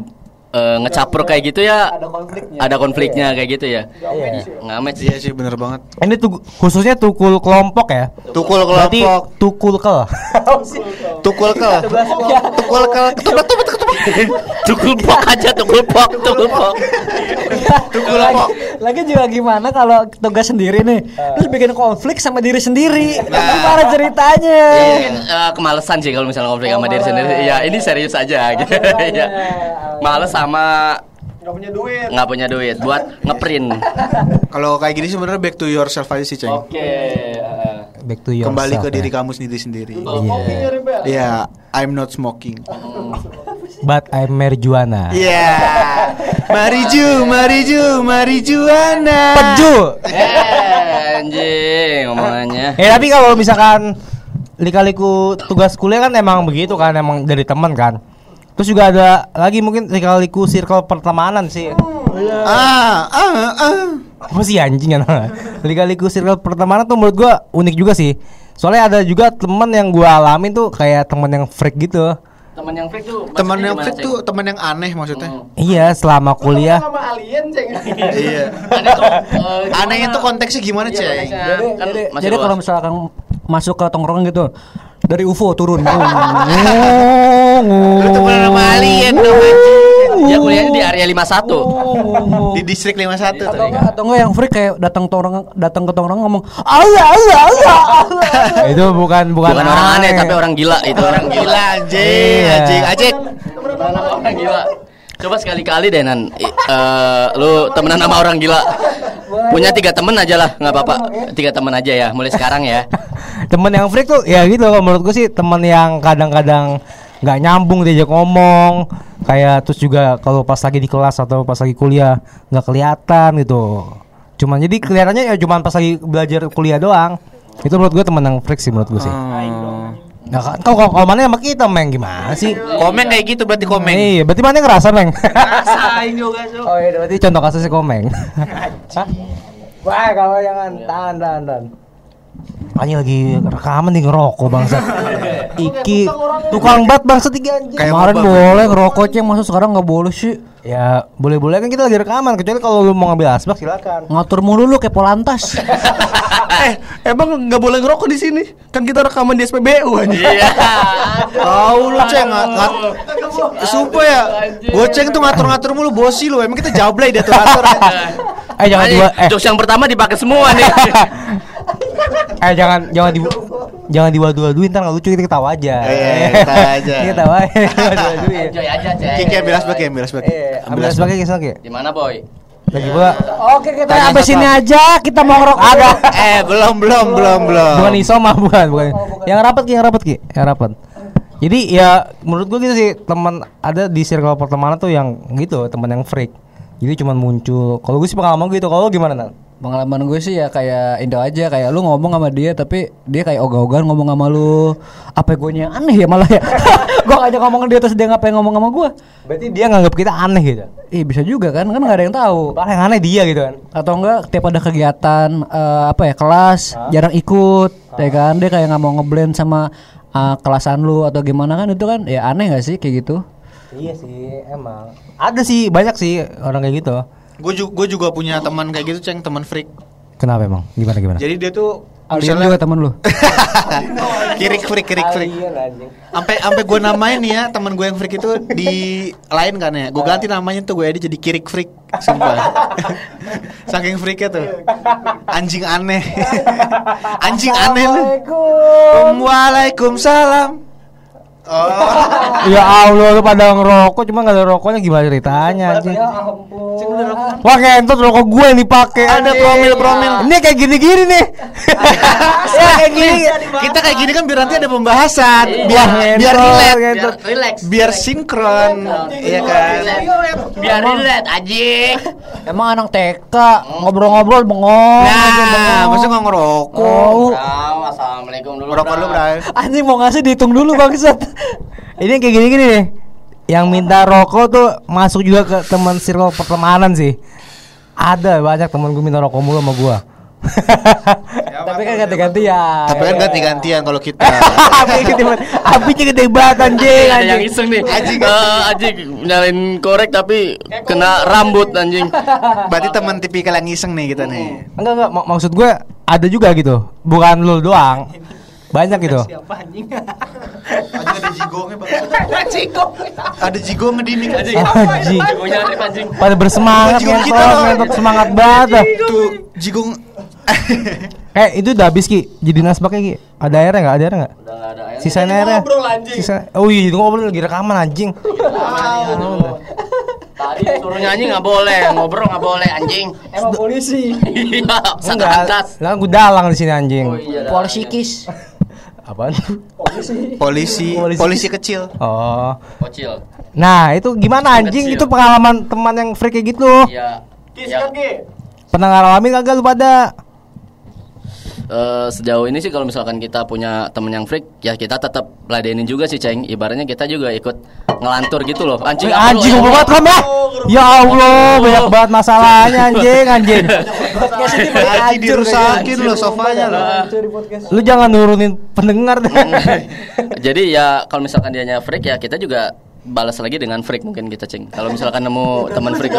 eh, ngecapruk kayak gitu ya ada konfliknya, kayak gitu ya. Nggak match Iya sih bener banget. Ini tuh khususnya tukul kelompok ya. Tukul Berarti kelompok. tukul kel. (laughs) Tukul ke. Tukul ke. Ketubet tubet ketubet. tukul pok aja, tukul pok, tukul pok. Tukul lagi, pok. lagi juga gimana kalau tugas sendiri nih terus bikin konflik sama diri sendiri gimana ceritanya Mungkin eh, kemalesan sih kalau misalnya konflik sama diri sendiri. Ya ini serius aja gitu. (laughs) Ya. Males sama Gak punya duit nggak punya duit buat ngeprint. (laughs) Kalau kayak gini sebenarnya back to yourself aja sih, Ceng. Oke. Back to yourself. Kembali ke ya. diri kamu sendiri sendiri. Iya. Iya, I'm not smoking. But I'm marijuana. Iya. Mariju, Mariju, Marijuana. Peju. Eh, anjing omongannya. Eh tapi kalau misalkan lika-liku tugas kuliah kan emang begitu kan emang dari teman kan. Terus juga ada lagi mungkin lika-liku circle pertemanan sih. Ah, ah, ah. Apa sih anjing kan? lika-liku circle pertemanan tuh menurut gua unik juga sih. Soalnya ada juga teman yang gua alamin tuh kayak teman yang freak gitu. Teman yang freak tuh Teman yang freak Ceng? tuh teman yang aneh maksudnya. Iya, selama kuliah. Iya. Aneh tuh, eh, Anehnya tuh konteksnya gimana, Iya, Ceng? jadi, Kan jadi, jadi kalau misalkan masuk ke tongkrongan gitu dari UFO turun (laughs) Lu temenan sama alien dong Dia kuliahnya di area 51. Di distrik 51 atau tadi. enggak, atau enggak yang freak kayak datang tongkrongan datang ke tongkrongan ngomong Allah Allah Allah itu bukan bukan, Bukan orang aneh tapi orang gila itu orang gila. Gila anjing, Iya. anjing, anjing. Orang gila. Coba sekali-kali deh Nan. I- eh, Lu temenan sama orang gila. Punya tiga temen aja lah nggak apa-apa. Tiga temen aja ya Mulai sekarang ya. (laughs) Temen yang freak tuh ya gitu kalau menurut gue sih temen yang kadang-kadang nggak nyambung diajak ngomong. Kayak terus juga kalau pas lagi di kelas atau pas lagi kuliah nggak kelihatan gitu. Cuman jadi kelihatannya ya cuman pas lagi belajar kuliah doang. Itu menurut gue temen yang freak sih menurut gue sih. Nah kan? Kalau kalau- mana sama kita meng. Gimana sih? Komen kayak gitu berarti komen. iya berarti mana ngerasa meng? Rasain juga so. oh. Iya berarti contoh kasusnya komeng wah kalau jangan tahan tahan tahan Anjing lagi rekaman nih ngerokok bangsa. (laughs) Iki tukang bat bangsa tiga anjing. Kayak kemarin boleh ngerokok ceng. Masuk sekarang nggak boleh sih? Ya boleh-boleh. Kan kita lagi rekaman. Kecuali kalau lu mau ngambil asbak silakan. ngatur mulu lu kayak polantas (laughs) Eh emang nggak boleh ngerokok di sini? Kan kita rekaman di SPBU aja Iya. Tahu lu ceng. Ngat, Sumpah ya. Goceng tuh ngatur-ngatur mulu. Bosi lu. Emang kita jablay dia tuh ngatur Eh jangan diwa eh, Jokes yang pertama dipakai semua nih (laughs) eh jangan jangan di jangan diwadu-waduin ntar nggak lucu kita ketawa aja. Iya, ketawa aja. Kita ketawa. (laughs) Enjoy aja cek. Kiki ambil asbak ya ambil asbak Eh, ambil kisah. Di mana boy? Lagi pula. Oke kita Tanya sini aja kita mau ngerokok ada. (laughs) Eh belum belum belum belum. Bukan isoma bukan bukan. yang rapat ki yang rapat ki yang rapat. Jadi ya menurut gua gitu sih teman ada di circle pertemanan tuh yang gitu teman yang freak. Jadi cuman muncul. Kalau gue sih pengalaman gitu. Kalau gimana nan Pengalaman gue sih ya kayak Indo aja kayak lu ngomong sama dia tapi dia kayak ogah-ogahan ngomong sama lu. Apa gue yang aneh ya malah ya. (laughs) gua ngajak ngomong dia terus dia ngapain ngomong sama gua. Berarti dia nganggap kita aneh gitu. Ih bisa juga kan kan nggak ada yang tahu. Paling yang aneh dia gitu kan. Atau enggak tiap ada kegiatan eh, apa ya kelas jarang ikut, ya kan dia kayak nggak mau ngeblend sama eh, kelasan lu atau gimana kan itu kan ya aneh nggak sih kayak gitu? Iya sih, emang. Ada sih banyak sih orang kayak gitu. Gue juga, gue juga punya teman kayak gitu, ceng teman freak. Kenapa emang? Gimana gimana? Jadi dia tuh Alien juga temen lu. (laughs) kirik freak, kirik freak. Sampai sampai gue namain nih ya teman gue yang freak itu di lain kan ya. Gue ganti namanya tuh gue jadi kirik freak. Sumpah. (laughs) Saking freaknya tuh. Anjing aneh. (laughs) Anjing aneh lu. Waalaikumsalam. Oh. ya Allah lu pada ngerokok cuma gak ada rokoknya gimana ceritanya anjing. Wah ngentot rokok gue yang dipakai. Ada promil-promil. Ini kayak gini-gini nih. ya kayak gini. Kita kayak gini kan biar nanti ada pembahasan, biar Wah, biar relate, ngentot. relax biar sinkron, iya kan? biar relate anjing Emang anak TK ngobrol-ngobrol bengong. Nah, nggak ngerokok? Assalamualaikum dulu Bray. anjing mau ngasih dihitung dulu bangsat. (laughs) Ini kayak gini-gini nih. Yang minta rokok tuh masuk juga ke teman circle pertemanan sih. Ada banyak teman gue minta rokok mulu sama gua. Tapi kan ganti-ganti ya. Tapi kan ganti-gantian kalau kita. (laughs) Api gede banget. Apinya gede banget anjing. ada yang anjing. iseng nih anjing anjing nyalain korek tapi kena rambut anjing Berarti teman tipikal yang iseng nih kita nih. Enggak enggak mak- maksud gue ada juga gitu. Bukan lu doang. Banyak gitu. Ada jigongnya Ada jigong di mic Anjing. gue nyari anjing Pada bersemangat Jigo kita ngentot semangat banget. Tuh jigong. (laughs) Eh itu udah habis Ki. Jadi nasbaknya Ki. Ada airnya enggak? Ada airnya enggak? udah nggak ada air Sisain airnya. Sisa. Oh iya, itu ngobrol lagi rekaman anjing. tadi suruh nyanyi nggak boleh ngobrol nggak boleh anjing Emang polisi. (laughs) iya sangat Enggak. atas Lah gue dalang di sini anjing. oh iya. Polisi kis. Apaan? Polisi, Polisi. polisi kecil. Oh. kocil Nah, itu gimana anjing? Kecil. Itu pengalaman teman yang freak kayak gitu. iya ya, Pernah ngalamin kagak lu pada? Eh, sejauh ini sih kalau misalkan kita punya temen yang freak ya kita tetap ladenin juga sih ceng. Ibaratnya kita juga ikut ngelantur gitu loh. Anjing lu, Anjing ya goblok banget kan ya? Ya Allah, banyak banget masalahnya anjing, anjing. Dirusakin lo sofanya lo. Lu jangan nurunin pendengar deh. Jadi ya kalau misalkan dianya freak ya kita juga balas lagi dengan freak mungkin kita ceng. Kalau misalkan nemu (laughs) teman freak.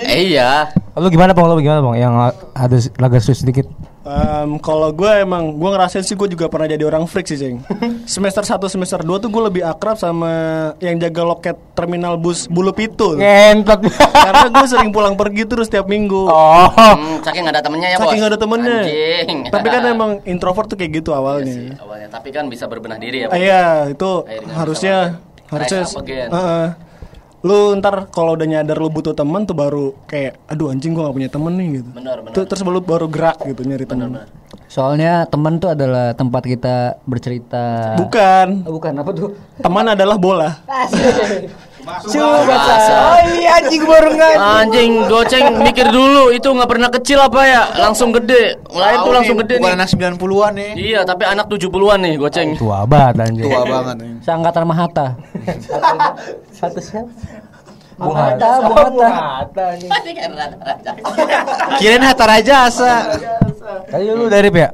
Eh iya. Lu gimana Bang? Lu gimana Bang? Yang ada laga sedikit. Em, kalau gue emang gue ngerasain sih gue juga pernah jadi orang freak sih ceng (laughs) semester 1 semester 2 tuh gue lebih akrab sama yang jaga loket terminal bus bulu pitul Ngentot. karena gue (laughs) sering pulang pergi terus tiap minggu Oh. Hmm, saking ada temennya ya bos. saking ada temennya Anjing. tapi kan emang introvert tuh kayak gitu Iya sih, awalnya awalnya. Tapi kan bisa berbenah diri ya. Ah, iya itu Akhirnya harusnya bisa harusnya rise up again. Heeh. lu ntar kalau udah nyadar lu butuh teman tuh baru kayak aduh anjing gua gak punya temen nih gitu Benar, benar. Tuh, terus baru baru gerak gitu nyari teman Soalnya teman tuh adalah tempat kita bercerita. bukan Oh, bukan apa tuh? teman adalah bola (laughs) Coba. Oh iya anjing baru nggak. Anjing goceng mikir dulu itu nggak pernah kecil apa ya langsung gede lahir tuh langsung gede Bukan nih anak 90-an nih. iya tapi anak 70-an nih goceng Tua banget anjing. Tua banget nih. Seangkatan sama Hatta. Satu siapa? Bung Hatta, Bung Hatta. Kirain Hatta Rajasa. Tadi lu dari ya?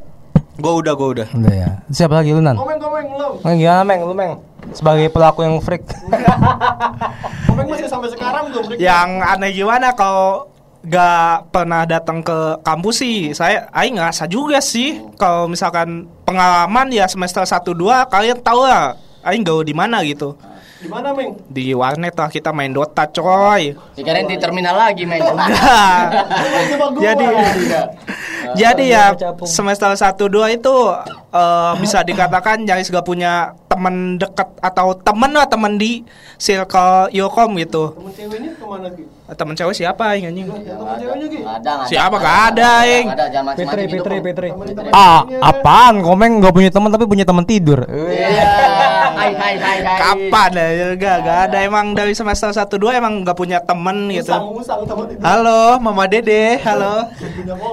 Gua udah, gua udah. Udah ya. Siapa lagi lu Nan? komeng komeng belum Meng gimana Meng? Lu Meng sebagai pelaku yang freak. (laughs) komeng masih sampai sekarang belum Yang aneh gimana kalau gak pernah datang ke kampus sih saya aing ngerasa juga sih kalau misalkan pengalaman ya semester 1 2 kalian tahu lah aing gaul di mana gitu di mana meng di warnet lah kita main Dota coy. Dikirain di terminal lagi main jadi (laughs) (laughs) jadi ya (laughs) semester 1 2 itu eh, bisa dikatakan Jaris gak punya teman dekat atau temen lah temen di circle Yokom gitu. Temen ceweknya ke mana gitu temen cewek siapa yang anjing? Temen ceweknya gitu Siapa? Nggak ada, Ing. Fitri, Kom. Fitri. Ah, apaan? Komeng gak punya teman tapi punya teman tidur. iya Kapan ya? Gak, gak ada emang dari semester 1 2 emang gak punya temen gitu. Halo, Mama Dede. Halo.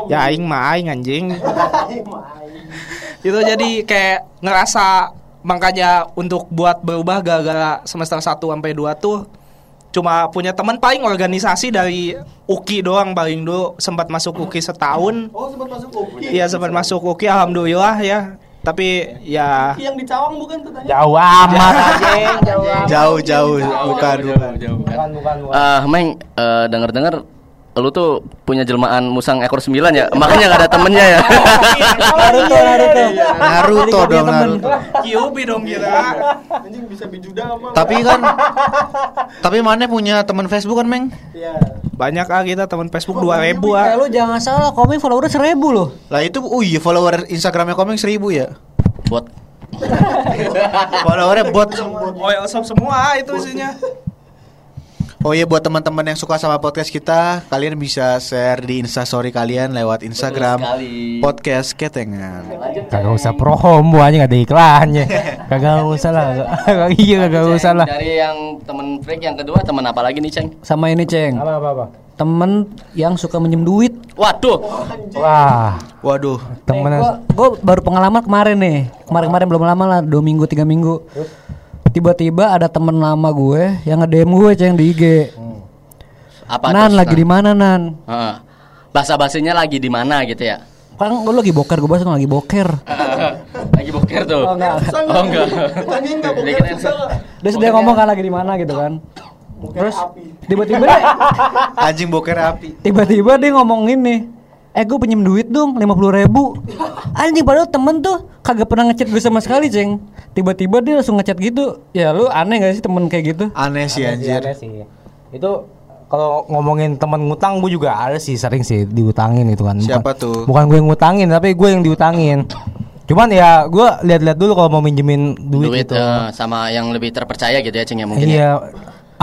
Ya aing mah aing anjing. (laughs) itu jadi kayak ngerasa makanya untuk buat berubah gara-gara semester 1 sampai 2 tuh cuma punya teman paling organisasi dari UKI doang paling dulu sempat masuk UKI setahun. Oh sempat masuk UKI. Iya sempat masuk UKI alhamdulillah ya. Tapi ya Yang di Cawang bukan katanya? Jauh amat jauh. Jauh, jauh, bukan, bukan. Bukan, bukan, bukan. Ah, Meng, eh, denger-denger lu tuh punya jelmaan musang ekor sembilan ya, makanya gak ada temennya ya. Naruto Naruto Naruto dong, Naruto. Kyubi dong kira. Anjing bisa bijuda. Tapi kan (laughs) Tapi mana punya teman Facebook kan, Meng? Iya. Banyak ah kita teman Facebook 2000 Eh ah. lu jangan salah komik follower seribu loh Lah itu oh iya follower Instagramnya Komeng seribu ya Buat (laughs) Followernya bot Oil semua itu isinya. Oh iya buat teman-teman yang suka sama podcast kita Kalian bisa share di instastory kalian lewat Instagram. Podcast Ketengan Kagak usah promo aja gak ada iklannya. (laughs) Kagak usah lah. (laughs) Kagak iya kagak usah lah. Dari yang temen freak yang kedua temen apa lagi nih, Ceng? Sama ini Ceng Apa apa apa. Temen yang suka minjem duit Waduh. Wah, Waduh Gue temen baru pengalaman kemarin nih Kemarin-kemarin belum lama lah Dua minggu, tiga minggu Tiba-tiba ada temen lama gue Yang nge-DM gue Ceng di IG Apa Nan lagi di mana Nan? Heeh. Bahasa basinya lagi di mana gitu ya? Kan gue lagi boker Gue bahas lagi boker. (laughs) Lagi boker tuh. Oh enggak. Oh enggak. Boker? Terus dia ngomong kan lagi di mana gitu kan. Terus tiba-tiba Anjing boker api. Tiba-tiba dia ngomong ini Eh gue pinjem duit dong 50 ribu Anjing padahal temen tuh Kagak pernah ngechat gue sama sekali ceng Tiba-tiba dia langsung ngechat gitu Ya lu aneh gak sih temen kayak gitu Aneh sih anjir Ada sih. Itu kalau ngomongin temen ngutang gue juga ada sih sering sih diutangin itu kan. Bukan- Siapa tuh? Bukan gue yang ngutangin tapi gue yang diutangin. Cuman ya gue lihat-lihat dulu kalau mau minjemin duit, Duit gitu. eh, sama yang lebih terpercaya gitu ya, Ceng ya mungkin. ya.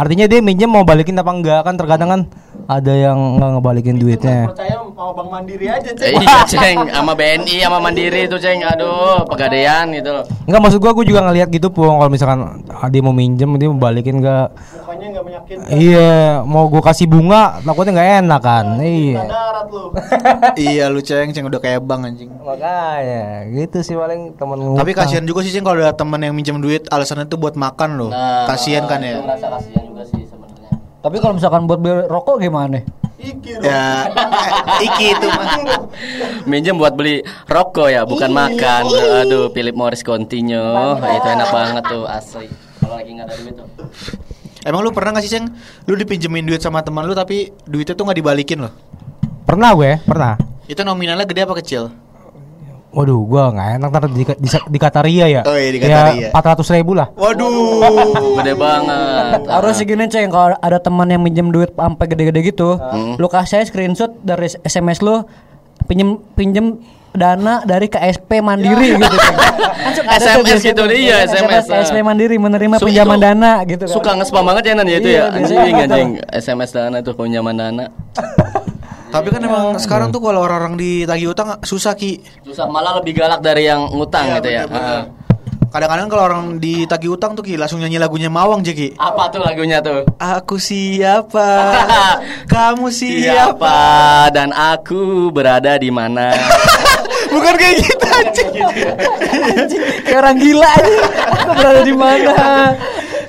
Iya. Artinya dia minjem mau balikin apa enggak kan terkadang kan ada yang nggak ngebalikin duitnya. Percaya sama Bang Mandiri aja, Cek. iya, Ceng, sama BNI sama Mandiri itu, Ceng. Aduh, pegadaian gitu loh. Enggak maksud gua gua juga ngelihat gitu pung kalau misalkan ah, dia mau minjem dia mau balikin enggak. Mukanya nggak meyakinkan. Iya, mau gua kasih bunga takutnya nggak enak kan. Iya. darat lu. (laughs) Iya lu ceng Ceng udah kayak bang anjing Makanya gitu sih paling temen Tapi kasihan juga sih Ceng kalau ada teman yang minjem duit alasannya tuh buat makan loh Nah, Kasihan kan ya Rasa kasihan. Tapi kalau misalkan buat beli rokok gimana? Iki. Ya Iki itu mah Minjem buat beli rokok ya, bukan makan. Aduh, Philip Morris Continue. Itu enak banget tuh asli. Kalau lagi nggak ada duit tuh. Emang lu pernah gak sih Ceng Lu dipinjemin duit sama teman lu tapi duitnya tuh gak dibalikin loh Pernah gue, pernah. Itu nominalnya gede apa kecil? Waduh, gua nggak enak ntar di, di, dikata Ria ya. Oh iya, dikata Ria. Empat ratus ribu lah. Waduh (laughs) Gede banget. Harus sih gini ceng kalau ada teman yang minjem duit sampai gede-gede gitu, lu kasih aja screenshot dari SMS lu pinjem pinjem dana dari KSP Mandiri gitu. Langsung (laughs) ada tuh SMS biasanya gitu, iya, SMS. KSP Mandiri menerima Su- pinjaman itu dana gitu kan. Suka nge-spam banget ya Nan ya itu Iya, ya. Anjing gitu. anjing. SMS dana tuh pinjaman dana. (laughs) Tapi kan emang sekarang tuh kalau orang-orang ditagih utang susah Ki. Susah malah lebih galak dari yang ngutang gitu ya. Heeh. Kadang-kadang kalau orang ditagih utang tuh Ki langsung nyanyi lagunya Mawang Jeki Apa tuh lagunya tuh? Aku siapa? (laughs) Kamu siapa? Siapa dan aku berada di mana? (laughs) Bukan kayak gitu anjing. Kayak orang gila aja. Aku berada di mana? (laughs)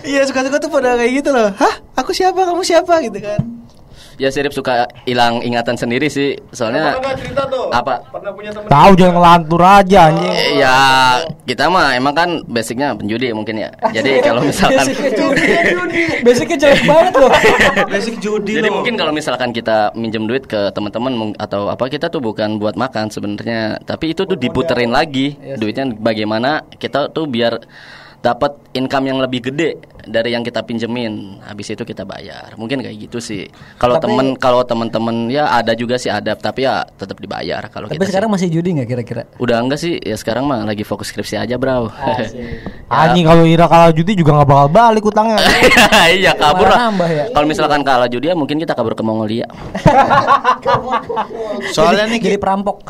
Iya suka-suka tuh pada kayak gitu loh. Hah? Aku siapa? Kamu siapa? Gitu kan ya Sirip suka hilang ingatan sendiri sih. Soalnya cerita tuh? apa? Pernah punya teman Tahu jangan ngelantur aja anjing. Eh, ya kita mah emang kan basicnya penjudi mungkin ya. Jadi (laughs) kalau misalkan Basicnya (laughs) judi. Basicnya jelek banget loh. (laughs) Basic judi Jadi loh. mungkin kalau misalkan kita minjem duit ke teman-teman atau apa kita tuh bukan buat makan sebenarnya, tapi itu tuh diputerin lagi duitnya bagaimana kita tuh biar dapat income yang lebih gede dari yang kita pinjemin. Habis itu kita bayar. Mungkin kayak gitu sih. Kalau Tapi- temen kalau teman-teman ya ada juga sih ada, tapi ya tetap dibayar kalau Tapi kita sih. sekarang masih judi nggak kira-kira? Udah enggak sih, ya sekarang mah lagi fokus skripsi aja, Bro. (laughs) Anjing kalau Ira kalah judi juga nggak bakal balik utangnya. (laughs) iya kabur lah. ya. Kalau misalkan kalah judi ya mungkin kita kabur ke Mongolia. Soalnya nih Jadi perampok.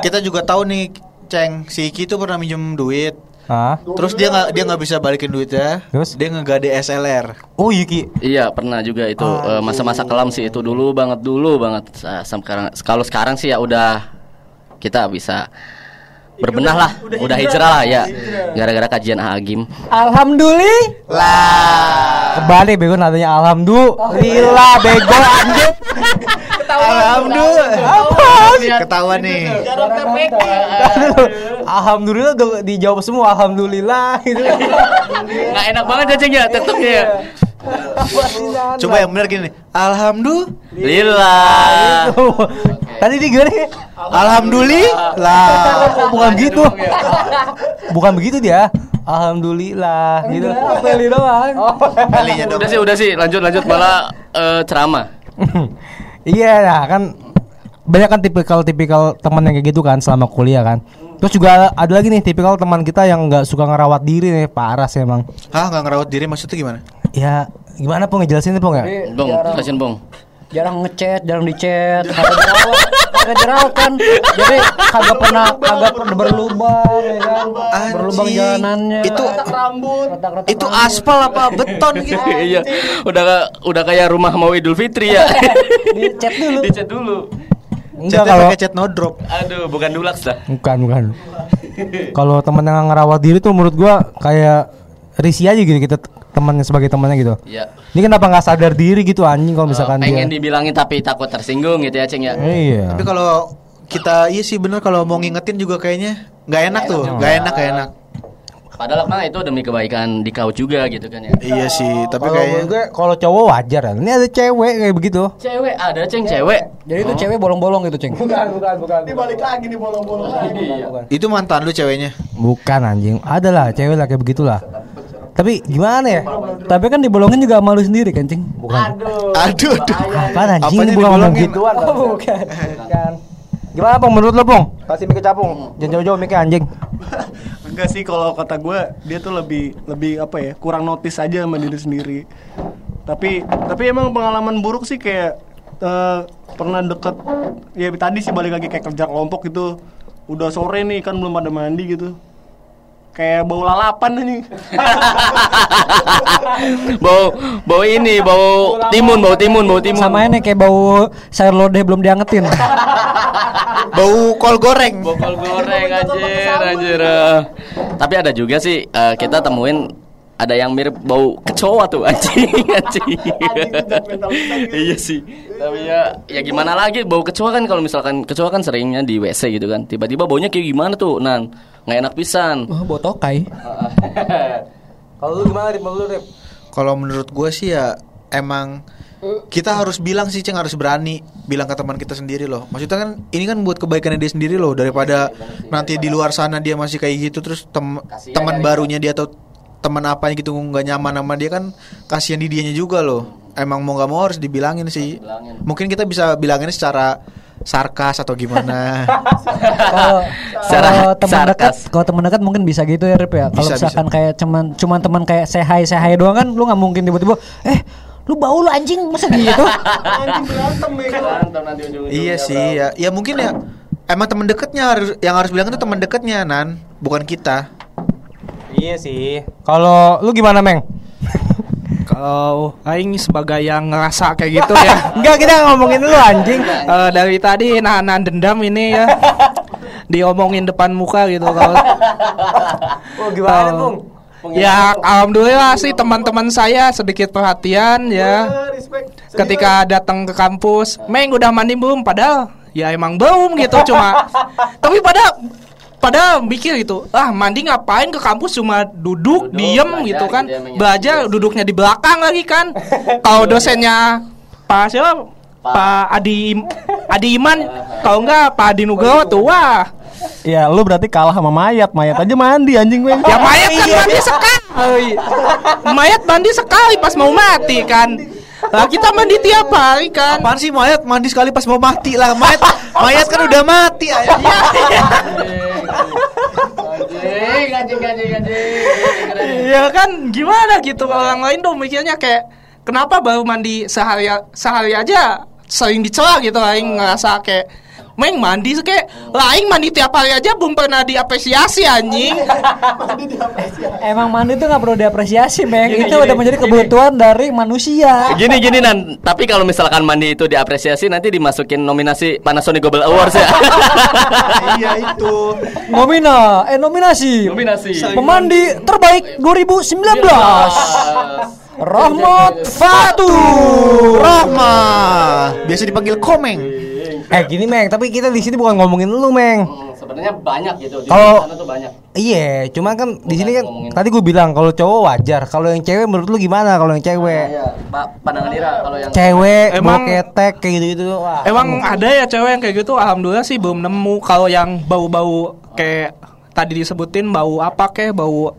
kita juga tahu nih Ceng si Iki tuh pernah minjem duit Ah. Terus dia nggak dia nggak bisa balikin duitnya. Terus? dia ngegade SLR. Oh iya Ki. Iya pernah juga itu eh, masa-masa kelam sih itu dulu banget dulu banget sekarang kalau sekarang sih ya udah kita bisa berbenah lah udah hijrah lah ya gara-gara kajian Agim Alhamdulillah. Kebalik bego nadanya alhamdulillah bego anjing. (laughs) Alhamdulillah. Ketahuan nih. alhamdulillah udah dijawab semua alhamdulillah gitu. nggak enak banget ya ceng ya tetepnya ya Coba yang benar gini. nih. Alhamdulillah. Tadi gimana? ya? Alhamdulillah. Bukan gitu. Bukan begitu dia. Alhamdulillah gitu. Beli doang. Udah sih udah sih lanjut lanjut malah eh, ceramah (laughs) Iya nah kan banyak kan tipikal-tipikal teman yang kayak gitu kan selama kuliah kan. Terus juga ada lagi nih tipikal teman kita yang nggak suka ngerawat diri nih parah sih emang. Hah, nggak ngerawat diri maksudnya gimana? Ya gimana pong ngejelasin nih pong ya? bong kasihin bong Jarang ngechat, jarang dichat, kagak jerawat, kagak jerawat kan. Jadi kagak pernah kagak pernah berlubang ya kan. Berlubang jalanannya. Itu Retak-retak itu rambut. aspal apa beton gitu? (laughs) iya udah udah kayak rumah mau Idul Fitri ya (laughs) Dicet dulu. dicat dulu Enggak kalau pakai cat no drop. aduh bukan dulaks dah bukan bukan. kalau teman yang ngerawat diri tuh menurut gua kayak risih aja gitu kita temannya sebagai temannya gitu. ya Ini kenapa nggak sadar diri gitu anjing kalau misalkan Eh, pengen dia. dibilangin tapi takut tersinggung gitu ya ceng ya Iya. Tapi kalau kita iya sih bener kalau mau ngingetin juga kayaknya nggak enak tuh, nggak enak, nggak enak. padahal mah itu demi kebaikan di kau juga gitu kan ya Iya sih, tapi Kalau kayaknya gue kalau cowok wajar ya. Ini ada cewek kayak begitu. cewek ada ceng cewek Jadi itu cewek bolong-bolong gitu, Ceng. itu mantan lu ceweknya. Bukan anjing. Ada lah cewek lah kayak begitulah. Tapi gimana ya? Tapi kan dibolongin juga malu sendiri kan, Ceng? Bukan. Aduh, aduh. Apaan anjing? Apanya Bukan ngomong gituan. Oh, bukan. Bukan. (laughs) Gimana Pong menurut lo Pong? Kasih mic ke capung. Jangan jauh-jauh mic anjing. (laughs) Enggak sih kalau kata gue dia tuh lebih lebih apa ya kurang notice aja sama diri sendiri. Tapi tapi emang pengalaman buruk sih kayak eh, pernah deket ya tadi sih balik lagi kayak kerja kelompok gitu. Udah sore nih kan belum pada mandi gitu. Kayak bau lalapan nih. (laughs) bau bau ini bau timun bau timun bau timun Sama ini kayak bau sayur lodeh belum diangetin. (laughs) Bau kol goreng. bokol goreng anjir anjir eh. tapi ada juga sih eh, kita temuin ada yang mirip bau kecoa tuh (laughs) anjing anjing. Iya sih. Tapi ya ya gimana lagi bau kecoa kan kalau misalkan kecoa kan seringnya di WC gitu kan. Tiba-tiba baunya kayak gimana tuh nan? Nggak enak pisan. Oh, bau tokai. (laughs) Kalau lu gimana Rip? Menurut lu, Rip? Kalau menurut gue sih ya emang kita harus bilang sih ceng harus berani bilang ke teman kita sendiri loh. Maksudnya kan ini kan buat kebaikannya dia sendiri loh daripada nanti di luar sana dia masih kayak gitu terus tem teman barunya dia atau teman apa gitu nggak nyaman sama dia kan kasihan di dianya juga loh. Emang mau nggak mau harus dibilangin sih. Mungkin kita bisa bilangin secara sarkas atau gimana? (laughs) Kalau teman dekat, kalau teman dekat mungkin bisa gitu ya, Rip ya. Kalau Bisa, misalkan kayak cuman cuman teman kayak say hi doang kan lu nggak mungkin tiba-tiba eh lu bau lu anjing masa gitu. (laughs) iya sih ya. Ya mungkin ya emang teman dekatnya harus yang harus bilang itu teman dekatnya nan. Bukan kita Iya sih. Kalau lu gimana, Meng? (laughs) Kalau aing sebagai yang ngerasa kayak gitu ya. (laughs) Enggak, kita ngomongin lu anjing. Eh, dari tadi nahan dendam ini ya. (laughs) Diomongin depan muka gitu kalau Oh, gimana, Eh, Pung? Ya alhamdulillah sih teman-teman saya sedikit perhatian ya. Ketika datang ke kampus, Meng udah mandi belum? Padahal ya emang belum gitu cuma. Tapi pada pada mikir gitu, ah mandi ngapain ke kampus? Cuma duduk, Duduk, diem belajar gitu kan, gitu Meng, ya. belajar duduknya di belakang lagi kan. (laughs) Kalau dosennya Pak siapa? Pak. Adi Im- Adi Iman, kalau enggak Pak Adi Nugroho tuh wah Ya lu berarti kalah sama mayat. Mayat aja mandi anjing gue Ya mayat kan mandi sekali. Mayat mandi sekali pas mau mati kan. Lah kita mandi tiap hari kan. Apaan sih mayat? Mandi sekali pas mau mati lah. Mayat mayat kan udah mati. Anjing anjing anjing anjing. Ya kan gimana gitu orang lain tuh mikirnya kayak kenapa baru mandi sehari sehari aja sering dicela gitu aing ngerasa kayak Meng mandi kayak lain mandi tiap hari aja belum pernah diapresiasi anjing. (laughs) Emang mandi tuh nggak perlu diapresiasi, Meng. Gini, itu gini, udah menjadi gini. kebutuhan dari manusia. Gini gini nan, tapi kalau misalkan mandi itu diapresiasi nanti dimasukin nominasi Panasonic Global Awards ya. (laughs) iya itu. Nomina, eh nominasi. Nominasi. Pemandi terbaik 2019. Rahmat Fatur. Rahma. Biasa dipanggil Komeng. Eh gini Meng, tapi kita di sini bukan ngomongin lu Meng. Hmm, Sebenarnya banyak gitu di Kalau- sana tuh banyak. Iya, cuman kan di sini kan ngomongin. tadi gue bilang kalau cowok wajar, kalau yang cewek menurut lu gimana kalau yang cewek? Iya, Pak pandangan Ira kalau yang Cewek Emang- ketek kayak gitu-gitu. Wah. Emang ada ya cewek yang kayak gitu? Alhamdulillah sih belum nemu. Kalau yang bau-bau kayak tadi disebutin bau apa kek bau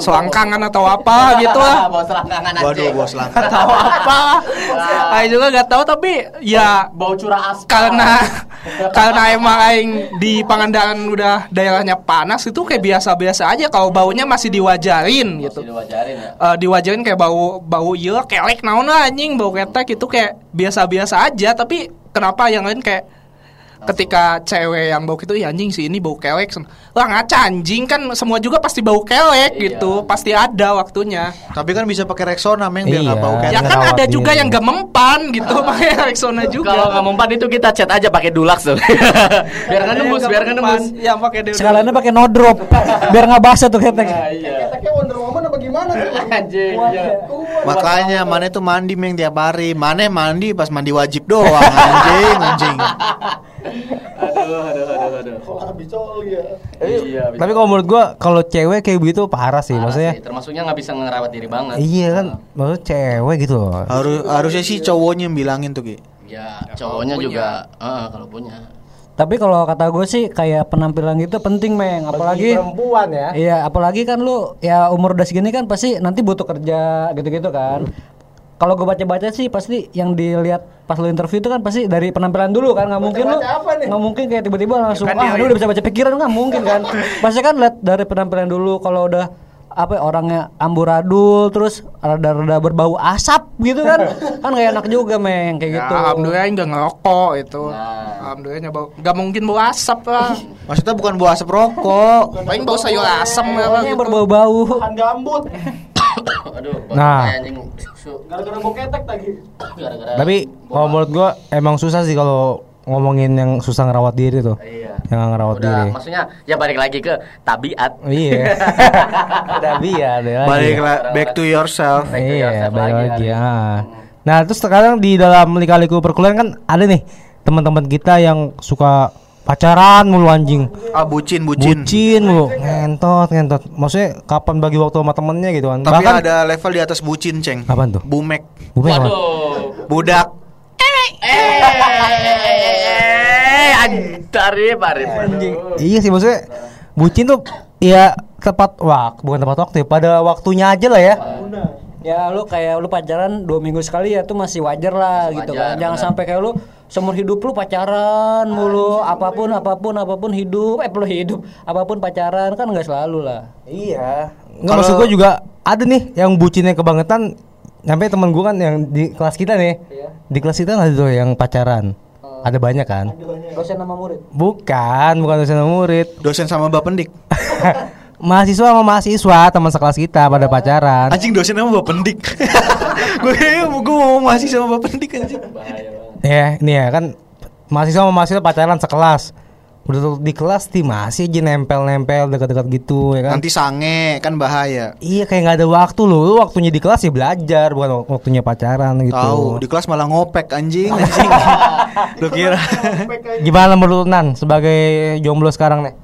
selangkangan atau apa gitu lah. Bawa selangkangan aja. Waduh, bos langka. tahu apa Aing juga gak tahu tapi ya Bau curah aspal. karena karena emang aing di Pangandaran udah daerahnya panas itu kayak biasa-biasa aja kalau baunya masih diwajarin gitu. Masih diwajarin ya. Eh, diwajarin kayak bau bau iya kelek naon lah, anjing bau ketek itu kayak biasa-biasa aja tapi kenapa yang lain kayak ketika cewek yang bau gitu ya anjing sih ini bau kelek lah ngaca anjing kan semua juga pasti bau kelek gitu pasti ada waktunya Tapi kan bisa pakai Rexona, Meng, biar nggak Iya. bau ya kayak kan ada juga yang gak mempan gitu (laughs) pakai Rexona juga Kalau nggak mempan itu kita chat aja pakai Dulux (laughs) tuh. biar nggak nembus, biar nggak nembus. ya pakai. Sekaliannya pakai no drop (laughs) biar nggak basah tuh ketek. Iya. Keteknya Wonder Woman apa gimana tuh? Anjing. iya. Makanya Mane tuh mandi Meng tiap hari. Mane mandi pas mandi wajib doang anjing, anjing. Aduh, aduh, aduh, aduh. Kalau bicol ya. Iya, bisa. Tapi kalau menurut gua kalau cewek kayak begitu parah sih, Parah maksudnya. sih, termasuknya nggak bisa ngerawat diri banget. Iya kan, maksudnya cewek gitu loh. Harus harusnya sih cowoknya yang bilangin tuh, Ki. Ya, cowoknya juga, Heeh, kalau punya. Tapi kalau kata gue sih kayak penampilan gitu penting meng, apalagi perempuan ya. Iya, apalagi kan lu ya umur udah segini kan pasti nanti butuh kerja gitu-gitu kan. Kalau gue baca-baca sih pasti yang dilihat pas lu interview itu kan pasti dari penampilan dulu kan nggak mungkin lu nggak mungkin kayak tiba-tiba langsung Kan ah lu udah bisa baca pikiran. Nggak mungkin kan. (laughs) Pasti kan lihat dari penampilan dulu kalau udah apa ya, orangnya amburadul terus rada-rada berbau asap gitu kan. (laughs) Kan gak enak juga meng kayak Ya, gitu. alhamdulillah nggak ngerokok itu. Nah. alhamdulillahnya bau nggak mungkin bau asap lah. (laughs) Maksudnya bukan bau asap rokok. paling bau sayur asam yang gitu. berbau-bau Kan gambut. Aduh, Nah. susu. Gara-gara bau ketek tadi. Gara-gara. Tapi kalau menurut gua emang susah sih kalau ngomongin yang susah ngerawat diri tuh. Iya. Yang ngerawat Udah, diri. maksudnya ya balik lagi ke tabiat. Iya. (laughs) Deh lagi. Balik la- back to yourself. Back to Iya, yourself balik lagi, lagi. Ah. Nah, terus sekarang di dalam lika-liku perkuliahan kan ada nih teman-teman kita yang suka pacaran mulu anjing. Ah bucin, bucin. Bucin mulu, ngentot, ngentot. Maksudnya kapan bagi waktu sama temennya gitu kan. Tapi Bahkan ada level di atas bucin, Ceng. Apaan tuh? Bumek. Apa? Waduh. Budak. Eh, antar ya, Arif. Iya sih maksudnya bucin tuh ya tepat wak bukan tepat waktu ya, pada waktunya aja lah ya. Ya lu kayak lu pacaran dua minggu sekali ya tuh masih wajar lah Masih gitu wajar, kan. Jangan benar. sampai kayak lu seumur hidup lu pacaran mulu apa pun apa pun apa pun hidup eh perlu hidup apa pun pacaran kan nggak selalu lah. Iya. Nggak maksud gua juga ada nih yang bucinnya kebangetan Sampai temen gua kan yang di kelas kita nih Di kelas kita ada tuh yang pacaran Ada banyak kan Dosen sama murid. Bukan, bukan dosen sama murid Dosen sama Bapendik. (laughs) Mahasiswa sama mahasiswa teman sekelas kita pada pacaran Anjing dosen (laughs) sama Bapendik. gue gue mau masih sama Bapendik anjing. Ya, ini ya kan mahasiswa sama mahasiswa pacaran sekelas. Udah tuh di kelas di masih aja nempel-nempel dekat-dekat gitu ya kan. Nanti sange kan bahaya. Iya kayak nggak ada waktu loh. Lu waktunya di kelas ya belajar, bukan wak- waktunya pacaran gitu. Tahu, di kelas malah ngopek anjing, anjing. (laughs) Lu kira? Gimana menurut Nan sebagai jomblo sekarang nih?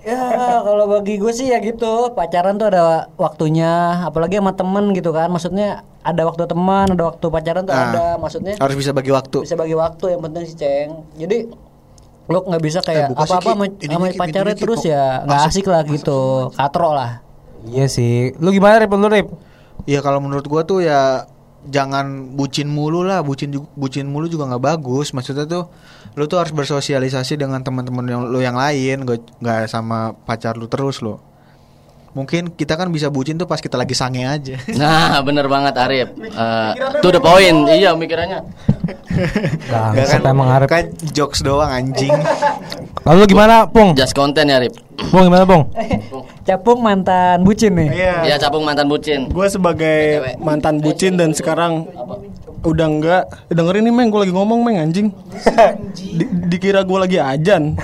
Ya kalau bagi gue sih ya gitu pacaran tuh ada waktunya apalagi sama temen gitu kan maksudnya ada waktu teman ada waktu pacaran tuh Nah, ada maksudnya Harus bisa bagi waktu. bisa bagi waktu yang penting sih ceng jadi lo nggak bisa kayak Eh, buka sih, apa apa Ki. sama, sama pacarnya terus ya nggak asik? asik lah gitu katro lah Iya sih. Lu gimana Rip? Lu Rip? Ya kalau menurut gua tuh ya jangan bucin mulu lah, bucin bucin mulu juga nggak bagus. Maksudnya tuh lu tuh harus bersosialisasi dengan teman-teman yang lu yang lain, nggak nggak sama pacar lu terus lo. Mungkin kita kan bisa bucin tuh pas kita lagi sange aja. (laughs) Nah, bener banget Arif. Eh, to the point. Iya, mikirannya. Bangsat emang Arif. Kan jokes doang anjing. (laughs) Lalu gimana, Pung? Just konten ya Rip Pung gimana, Pung? Capung mantan bucin nih. Iya. Ya capung mantan bucin Gue sebagai mantan bucin dan sekarang udah enggak. Dengerin nih meng. Gue lagi ngomong meng anjing. Di- dikira gue lagi ajan.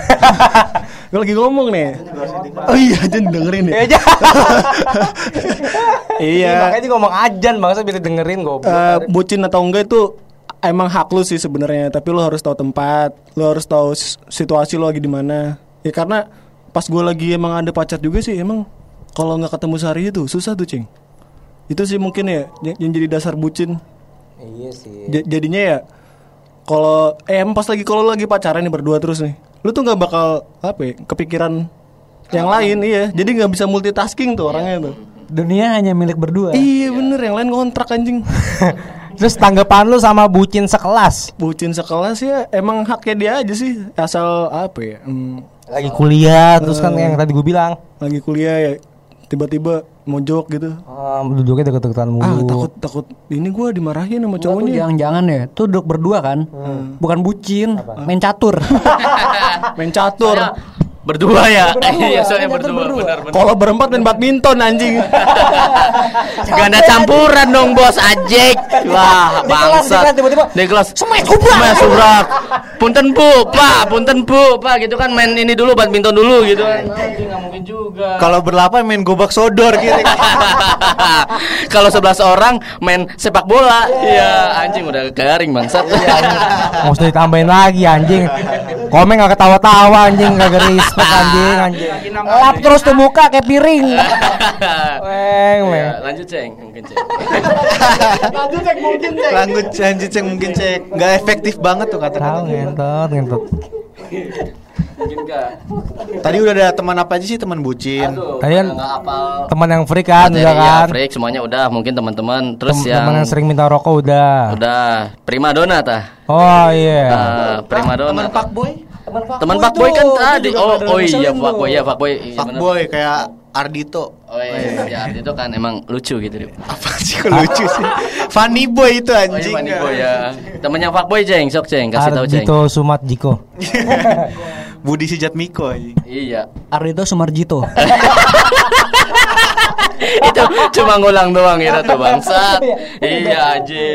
(laughs) Gue lagi ngomong nih. Oh iya ajan dengerin ya iya (laughs) Makanya dia ngomong ajan bangsa biar dengerin goblok. Eh, bucin atau enggak itu emang hak lu sih sebenarnya tapi lu harus tahu tempat lu harus tahu situasi lu lagi di mana. Ya karena pas gue lagi emang ada pacar juga sih emang kalau nggak ketemu sehari itu susah tuh cing. Itu sih mungkin ya yang jadi dasar bucin Iya sih. J- jadinya ya kalau eh pas lagi kalau lagi pacaran nih berdua terus nih lu tuh nggak bakal apa ya, kepikiran yang lain iya. Jadi nggak bisa multitasking tuh orangnya tuh. Dunia hanya milik berdua. iya bener yang lain kontrak anjing. (laughs) Terus tanggapan lu sama bucin sekelas? bucin sekelas ya emang haknya dia aja sih asal apa ya hmm, Lagi kuliah terus kan yang tadi gue bilang. Lagi kuliah ya tiba-tiba mojok gitu. Ah, duduknya deket-deketan mulu. ah takut takut. Ini gua dimarahin sama cowoknya. jangan-jangan ya, tuh duduk berdua kan, bukan bucin, main catur. (laughs) main catur Berdua ya? (laughs) Iya soalnya berdua berdua. Benar benar. Kalau berempat main badminton anjing. (laughs) Ganda campuran dong bos Ajek. Wah kelas, di kelas, tiba-tiba, Di kelas. Smash ubrak. Smash ubrak Punten bu Pak Punten bu Pak. Gitu kan main ini dulu Badminton dulu gitu kan. Mungkin juga. Kalau berlapan main gobak sodor gitu. (laughs) Kalau 11 orang main sepak bola. Iya. Anjing udah garing bangsat. Mau usah ditambahin lagi anjing. Komen gak ketawa-tawa anjing gak respect anjing anjing. Lap terus tuh muka kayak piring. (laughs) Weng, weng. Ya, (laughs) lanjut ceng mungkin ceng lanjut cek mungkin cek Lanjut lanjut cek mungkin cek. Nggak efektif banget tuh Tahu kata-kata. ngentot, ngentot. (laughs) mungkin Tadi udah ada teman apa aja sih teman bucin? Aduh, Tadi kan Teman yang free kan materi, udah ya, kan. break semuanya udah mungkin teman-teman terus Tem- yang Teman yang sering minta rokok udah. udah prima dona tah Oh iya. Eh, prima dona Teman pak boy? teman pak boy kan tadi oh oh iya pak boy ya pak boy iya, Pak bener. boy kayak Ardito. oh iya ya itu kan emang lucu gitu Rip. Apa sih kok lucu sih? (laughs) Funny boy itu oh iya anjing. Funny boy ya temennya pak boy ceng sok ceng kasih tahu ceng Ardito Sumat Jiko. (laughs) (laughs) Budi Sujatmiko anjing. iya. Ardito Sumarjito. (laughs) itu cuma ngulang doang ya tuh bangsat (laughs) iya. Aja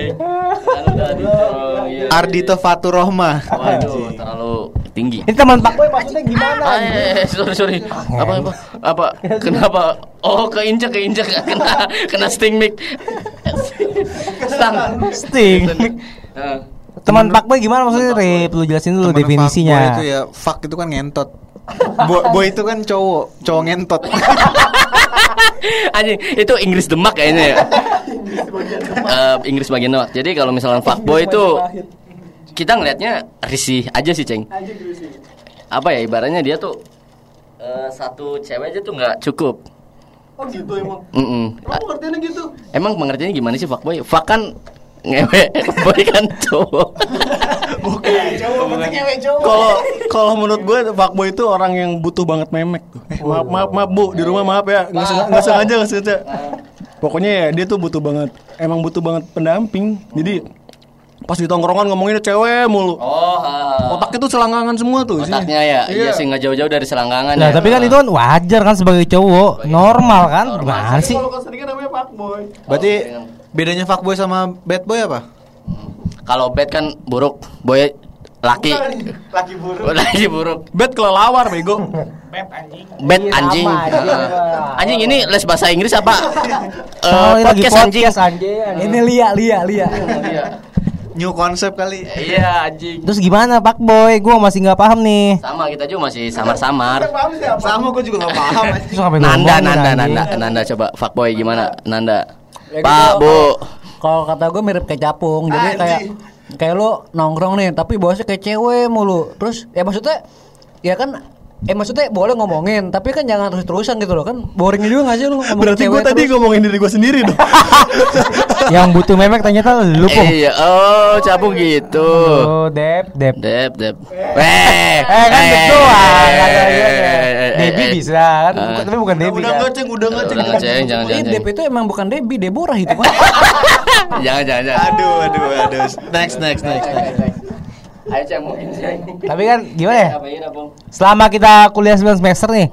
udah ditolong iya. Ardito Faturohma. waduh terlalu tinggi. Ini teman Pak Boy maksudnya gimana? Ah, eh, eh, sorry sorry. Apa apa apa kenapa? Oh keinjak keinjak (laughs) kena kena sting mic. Stang Sting. Eh, Teman Pak Boy gimana maksudnya? Rip, lu jelasin dulu Temen definisinya. fuckboy itu ya fuck itu kan ngentot. Boy, boy itu kan cowok, cowok ngentot. (laughs) Anjing, itu Inggris demak kayaknya ya. Eh, Inggris bagian demak. Jadi kalau misalnya fuckboy itu kita ngelihatnya risih aja sih, Ceng. Apa ya ibaratnya dia tuh eh, satu cewek aja tuh nggak cukup. oh gitu emang Mm-mm. kamu ngertinya gitu Emang pengertiannya gimana sih fuckboy? Fuck kan ngewe, boy kan cowok. kalau kalau menurut gue fuckboy itu orang yang butuh banget memek tuh. Eh, maaf maaf maaf bu di rumah maaf ya nggak sengaja nggak sengaja nggak sengaja. Pokoknya ya dia tuh butuh banget emang butuh banget pendamping. Jadi pas di tongkrongan ngomonginnya cewek mulu. Oh, ha. Otaknya tuh selangkangan semua tuh. otaknya ya, iya sih nggak jauh-jauh dari selangkangan Nah, ya. tapi kan itu kan wajar kan sebagai cowok, normal kan? Gimana sih? Kalau keseringan namanya fuckboy. Berarti bedanya fuckboy sama bad boy apa? Kalau bad kan buruk, boy laki. Laki buruk. (laughs) Laki buruk. Bet kelelawar bego. Bad anjing. Heeh. anjing ini les bahasa Inggris apa? (laughs) Eh, Oh, ini lagi podcast anjing. podcast anjing. Ini Lia, Lia, Lia. New konsep kali. Iya anjing. Terus gimana Pak Boy? Gua masih nggak paham nih. Sama kita juga masih samar-samar. Sama gue juga gak paham. (laughs) Nanda, Nanda, anjing? Nanda, Nanda coba fuckboy gimana? Nanda. Ya, Pak, gitu. Bu. Kalau kata gue mirip kayak capung, jadi kayak kayak lu nongkrong nih, tapi bosnya kayak cewek mulu. Terus ya maksudnya ya kan Eh maksudnya boleh ngomongin, tapi kan jangan terus-terusan gitu loh kan boring juga gak sih lu ngomongin Berarti gue tadi terus? ngomongin diri gue sendiri dong. (laughs) Yang butuh memek ternyata lu Pung. Iya, oh, cabung gitu. Oh, Dep, Dep. Dep, dep. Weh, Eh kan betul ah, eh, eh. bisa kan, bukan- tapi bukan Debbie udah kan. ngeceng, udah ngeceng. Udah ngeceng, jangan jangan. Dep itu emang bukan Debbie, Deborah itu kan. (laughs) jangan jangan jangan. Aduh, aduh, aduh. Next, next, next, next. Ayo ceng mungkin. Tapi kan gimana ya? Apa ini Bung? Selama kita kuliah 9 semester nih,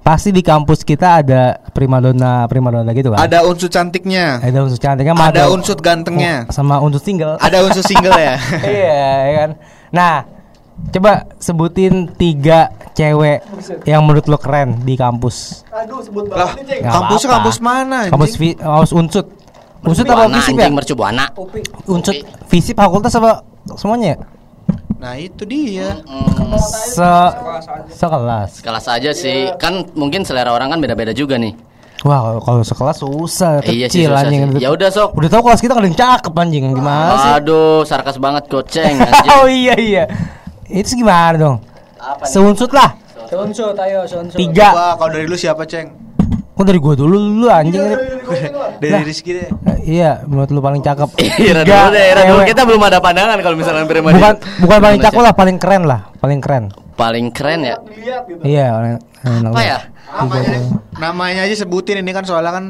pasti di kampus kita ada primadona primadona gitu kan? Ada unsur cantiknya. Ada unsur cantiknya, Ada unsur gantengnya. sama unsur single. Ada unsur single ya. (laughs) iya, ya kan. Nah, coba sebutin tiga cewek yang menurut lo keren di kampus. Aduh sebut Lah, banget nih. Nggak kampusnya apa-apa. kampus mana? anjing? Kampus vi, kampus unsut. Unsut apa visip ya? mercubuana. Unsut, visip fakultas apa semuanya? Nah, itu dia. Hmm, Se sekelas. kelas aja sih. Kan mungkin selera orang kan beda-beda juga nih. Wah, kalau- kalau sekelas susah, Iya sih, kecil susah anjing. sih. Ya udah, Sok. Udah tahu kelas kita kadang cakep anjing, gimana sih? Aduh, sarkas banget goceng (laughs) anjing. Oh iya iya. Itu gimana dong? Apa nih? Seunsut lah. Sunsut, ayo sunsut. Tiga. Coba kalau dari lu siapa, Ceng? Kok dari gua dulu lu anjing. Dari Rizky deh. Eh, iya, menurut lu paling cakep. (laughs) Tiga dulu deh, dulu. Kita belum ada pandangan kalau misalnya prima bukan bukan paling cakep lah, paling keren lah, paling keren. Paling keren ya. Gitu. Iya, orang- Apa ya? Namanya, namanya aja sebutin ini kan soalnya kan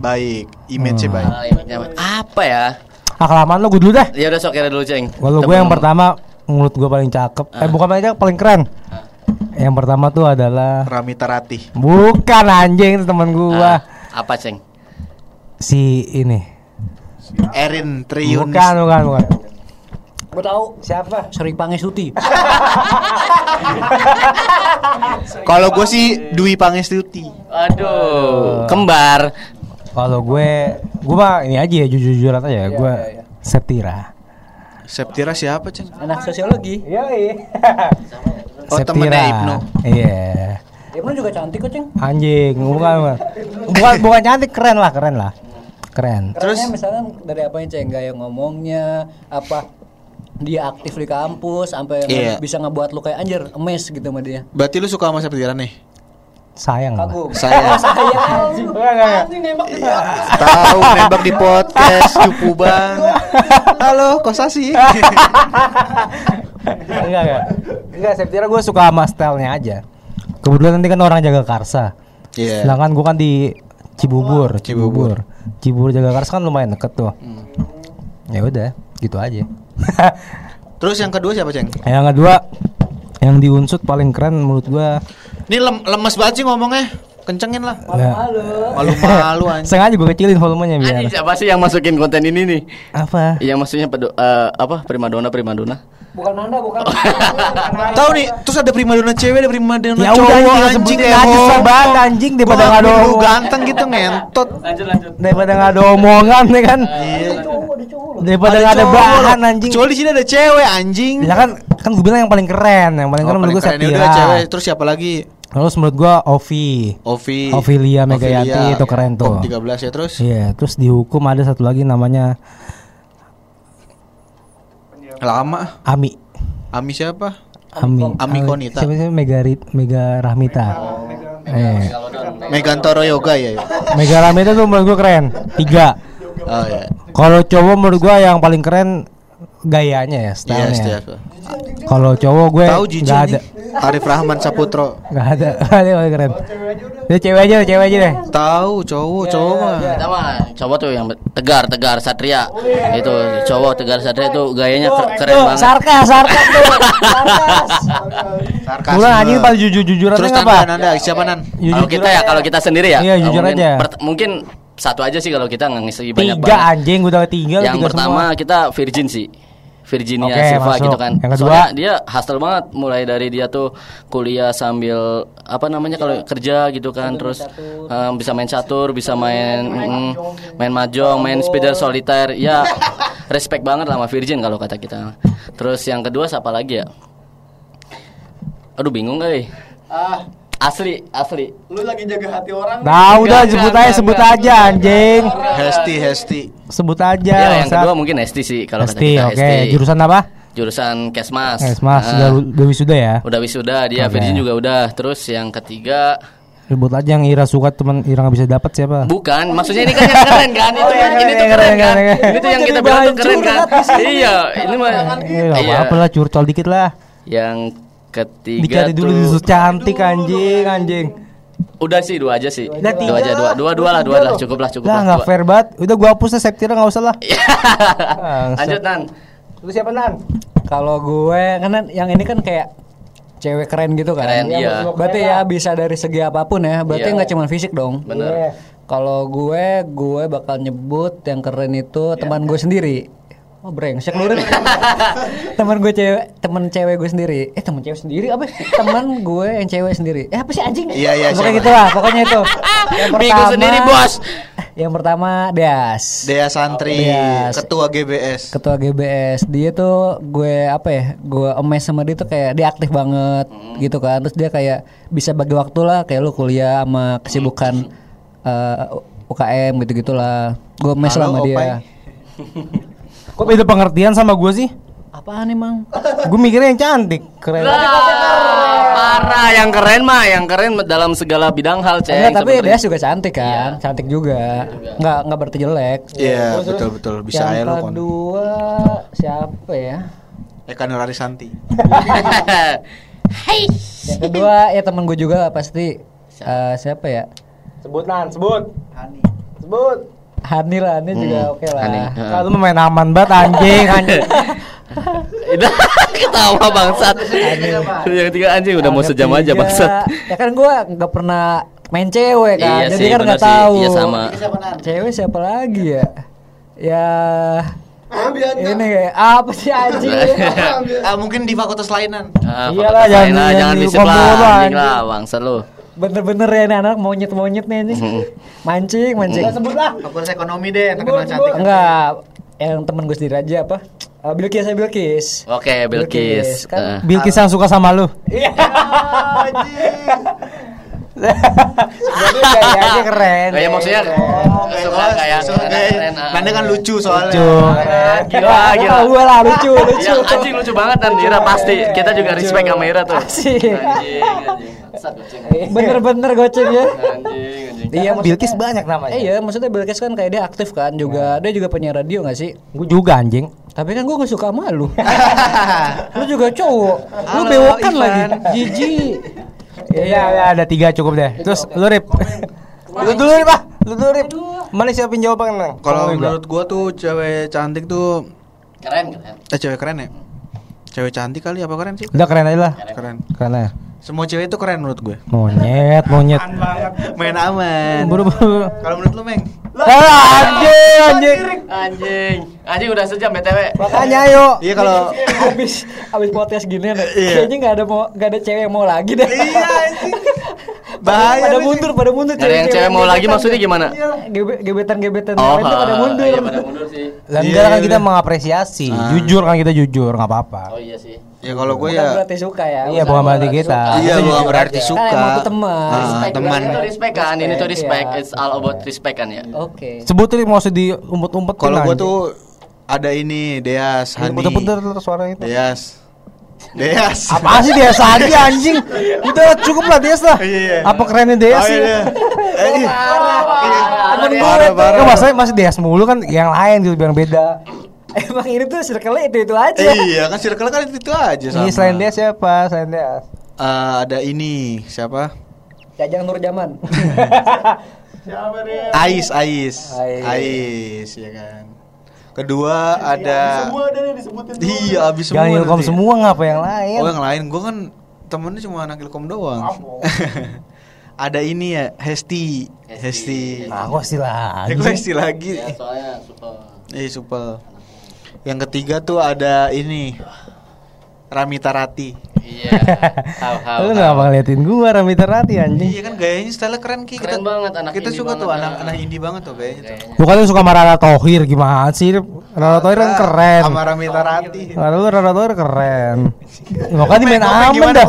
baik, image-nya Hmm. baik. Ah, image-nya apa? Ya? Ah, kelamaan lu gue dulu deh. Ya udah sok Ira dulu, Ceng. Kalau gue yang pertama menurut gue paling cakep. Eh Ah. bukan paling cakep, paling keren. Yang pertama tuh adalah Ramita Ratih. bukan anjing teman gua. Ah, apa, Ceng? Si ini. Erin Triunis. Bukan, bukan, bukan. Gue tahu Siapa? Sri Pangestuti. (laughs) Kalau gue sih Dwi Pangestuti. Aduh, kembar. Kalau gue, gue mah ini aja ya jujur-jujuran aja ya. Gue Septira. Septira siapa, Ceng? Anak sosiologi. Iya, Oh, temennya Ibnu. Iya. Ibnu juga cantik kok, Ceng. Anjing, bukan, bukan. Bukan, bukan cantik, keren lah, keren lah. Keren. Terus misalnya dari apa yang Ceng gaya ngomongnya, apa dia aktif di kampus sampai Iya. bisa ngebuat lu kayak anjir emes gitu sama dia. Berarti lu suka sama Septira nih? Sayang lah. Kagum. Saya (laughs) tahu nembak di podcast cupu banget. Halo, Kosasi. (laughs) enggak enggak enggak Septira gue suka sama stylenya aja kebetulan nanti kan orang jaga karsa Iya. sedangkan gue kan di Cibubur Cibubur. Cibubur jaga karsa kan lumayan deket tuh ya udah gitu aja Terus yang kedua siapa, Ceng? yang kedua yang diunsut paling keren menurut gue Ini lem- lemes banget sih ngomongnya. Kencengin lah. Malu. Malu-malu anjing. sengaja gue kecilin volumenya biar Anjing siapa sih yang masukin konten ini nih? apa Yang maksudnya pedo, eh, apa primadona primadona? Bukan Nanda, bukan. (laughs) Tahu nih, terus ada primadona cewek, ada primadona ya cowok udah anjing sebutin aja Eho. sebat anjing daripada Gua nggak ada ganteng gitu ngentot. Lanjut lanjut. daripada nggak ada omongan nih kan Iya. daripada nggak ada bahan anjing Kecuali di sini ada cewek anjing. ya kan kan gue bilang yang paling keren yang paling Oh, keren menurut gue. Ya cewek. Terus siapa lagi? Terus menurut gua Ovi. Ovi. Ovilia Megayanti Ovilia. itu keren tuh. Top 13 ya terus. Iya, terus dihukum ada satu lagi namanya Lama. Ami. Ami siapa? Ami. Ami Konita. Siapa sih Mega Rit, Mega Rahmita. Eh, Megantoro Yoga ya. ya? Mega Rahmita tuh menurut gua keren. Tiga. Oh ya. Kalau cowok menurut gua yang paling keren gayanya ya, Iya, stylenya. Steph. Kalau cowok gue Tahu nggak nih? ada. Arif Rahman Saputro. Nggak ada. (laughs) Yang paling keren. Dia cewek aja, cewek aja deh. Tahu cowok, cowok mah. Kita mah cowok tuh yang tegar, tegar satria. Itu cowok tegar satria itu gayanya ke- keren banget. sarkas, sarkas tuh. (laughs) Sarkas. Sarkasme. Bulan anjing paling jujur-jujuran Terus apa? Nanda, siapa Nan? Kalau kita ya, kalau kita sendiri ya. Iya, jujur mungkin aja. mungkin satu aja sih kalau kita nggak ngisi banyak Tiga banget. anjing udah tiga Yang tiga pertama semua. kita Virgin sih. Virginia Oke, Silva masuk. gitu kan. Yang kedua? Soalnya dia hustle banget mulai dari dia tuh kuliah sambil apa namanya kalau kerja gitu kan terus um, bisa main catur, bisa main mm, main mahjong, main speeder solitaire. Ya respect banget lah sama Virgin kalau kata kita. Terus yang kedua siapa lagi ya? Aduh bingung guys. Ah, Asli, asli. lu lagi jaga hati orang. Nah, udah sebut aja, sebut aja anjing. Hesti, Hesti. Sebut aja. Ya, yang kedua mungkin Esti sih kalau kata kita oke. Esti. Jurusan apa? Jurusan Kesmas. Eh, Mas, Ah. udah, udah wisuda ya. Udah wisuda dia, Oke. Virgin juga udah. Terus yang ketiga Sebut aja yang Ira suka teman Ira nggak bisa dapat siapa? bukan, maksudnya ini kan yang keren kan? Itu yang ini tuh keren, keren kan? Ini tuh yang kita bilang tuh keren kan? Iya, ini mah Eh, nggak iya. apa-apa lah, curcol dikit lah. Yang ketiga Dicari dulu tuh cantik anjing, anjing. Udah sih dua aja sih. Udah Dua aja dua, dua, dua lah, dua lah, cukup lah, cukup Lah nggak fair banget. Udah gua hapus lah Septira nggak usah lah. (laughs) Lanjut Nan. Lu siapa Nan? Kalau gue kan yang ini kan kayak cewek keren gitu kan. Keren, Ya, iya. Berarti ya bisa dari segi apa pun ya. Berarti Iya. nggak cuma fisik dong. Bener. Kalau gue, gue bakal nyebut yang keren itu teman gue sendiri. Oh brengsek lu Rin. (laughs) teman gue cewek, teman cewek gue sendiri. Eh teman cewek sendiri apa? teman gue yang cewek sendiri. Eh apa sih anjing? Iya, iya, Pokoknya gitu lah, pokoknya itu. (laughs) Yang Minggu sendiri, Bos. Yang pertama Deas. Dea Santri, Deas. ketua GBS. ketua GBS dia tuh gue apa ya gue emes sama dia tuh kayak dia aktif banget gitu kan terus dia kayak bisa bagi waktu lah kayak lu kuliah sama kesibukan eh, UKM gitu gitulah gue emes sama dia. (laughs) Kok beda pengertian sama gua sih? apaan emang Gue mikirnya yang cantik, keren. Parah, yang keren mah, yang keren dalam segala bidang hal, Ceng. Enggak, tapi dia juga cantik kan cantik juga nggak nggak berarti jelek Iya, betul betul. Bisa aja lu kon. kedua siapa ya Eka Nurari Santi. yang kedua ya temen gue juga pasti eh, siapa ya Sebut Nan, sebut. Sebut. Hani lah Hani juga Hmm, oke lah Hani. Kalau lu main aman banget anjing, (laughs) anjing. (laughs) Udah ketawa bangsat. Yang ketiga anjing udah mau sejam aja bangsat. Ya kan gue nggak pernah main cewek kan, Iya jadi sih, kan nggak tahu. Iya, sama. Cewek siapa lagi ya? Ya. Ini kayak apa sih anjing? (laughs) Ah, mungkin di fakultas lainan. Ah, Iyalah, fakultas jangan- lah, jangan jangan di bisip kombo lu, lah, anjing anjing. lah, bangsat lu. Bener-bener ya ini anak monyet-monyet nih anjing. Mancing, mancing. Sebut lah. Fakultas ekonomi deh, terkenal cantik. Enggak, yang temen gue sendiri aja apa? Uh, Bilkis ya Bilkis. Oke, Bilkis. Kan? Eh. Bilkis yang suka sama lu. Iya. (laughs) Jadi gayanya keren. Kayak maksudnya suka kayak Suka kayak- keren. Nanda kan lucu soalnya. Lucu. Gila, gila. Gue lah lucu, lucu. Ya, anjing lucu banget dan Ira pasti. Kita juga respect sama Ira tuh. Asik. Anjing, anjing. Bangsat, goceng. Bener-bener goceng ya. Anjing, anjing. Iya, Bilkis banyak namanya. Iya, maksudnya Bilkis kan kayak dia aktif kan juga. Dia juga punya radio gak sih? Gue juga anjing. Tapi kan gue gak suka sama lu. (laughs) lu juga cowok. Lu bewokan lagi. Jijik. Iya, ya, ada tiga cukup deh. Terus lu rip. Lu dulu rip ah. Lu dulu rip. Mana siapin jawaban nang? Kalau menurut gua tuh cewek cantik tuh Keren, keren. eh cewek keren ya? Cewek cantik kali apa keren sih? Udah keren aja lah. Keren. Keren aja. Semua cewek itu keren menurut gue. Monyet, monyet. Main aman. Buru-buru. Kalau menurut lu, Meng? Ah, anjing, anjing. Anjing. Anjing udah sejam BTW. Makanya ayo. Iya kalau abis abis podcast gini nih, Iya. kayaknya nggak ada mau nggak ada cewek yang mau lagi deh. Iya anjing. (laughs) Bahaya pada mundur, pada mundur. Ada yang cewek mau lagi maksudnya gimana? Gebetan gebetan Oh, itu pada ha, mundur. Iya, pada mundur sih. Lah Iya, enggak kan iya, kita iya. mengapresiasi. Ah. Jujur kan kita jujur, nggak apa-apa. Oh iya sih. Ya kalau gue Bukan ya berarti suka ya. Iya, bukan berarti kita. Iya, bukan berarti suka. Kan emang teman. Ah, Respect, teman. Itu respect kan, ini tuh respect. Iya. It's all about respect kan ya. Oke. Sebut tuh mau usah diumpet-umpet. Kalau gue tuh ada ini Deas, Hani. puter-puter suara itu. Deas. Deas. Apa sih dia lagi anjing? Udah cukup lah Dias lah. Iya, iya. Apa kerennya Dias Oh, sih? iya. (laughs) Eh, iya. Temen gue Parah, parah. Masalahnya masih Dias mulu kan yang lain gitu bilang beda. (laughs) Emang ini tuh circle itu itu aja. Iya kan circle kan itu, itu aja sama. Ini selain Dias siapa? Selain Dias. Eh, ada ini siapa? Jajang Nur Jaman. (laughs) Ais, Ais, Ais. Ais, ya kan. Kedua ada Semua ada disebutin dulu. Iya, abis semua. Jangan ilkom semua ngapa yang lain? Oh, yang lain gua kan temennya cuma anak ilkom doang. (laughs) ada ini ya, Hesti. Hesti. Aku sih lah. Ya, gua Hesti lagi. Ya, soalnya super. Eh, supel. Yang ketiga tuh ada ini. Ramita Rati. Iya. (laughs) How how. Lu ngapa ngeliatin gua Ramita Rati anjing? Iya kan gayanya style keren Ki. Keren banget, anak Kita suka tuh anak ya. anak indie banget tuh kayaknya tuh. Bukan lu suka sama Rara Tohir gimana sih? Rara Tohir kan keren. Sama Ramita Rati. Rara lu Rara Tohir keren. (laughs) Makanya main aman dah.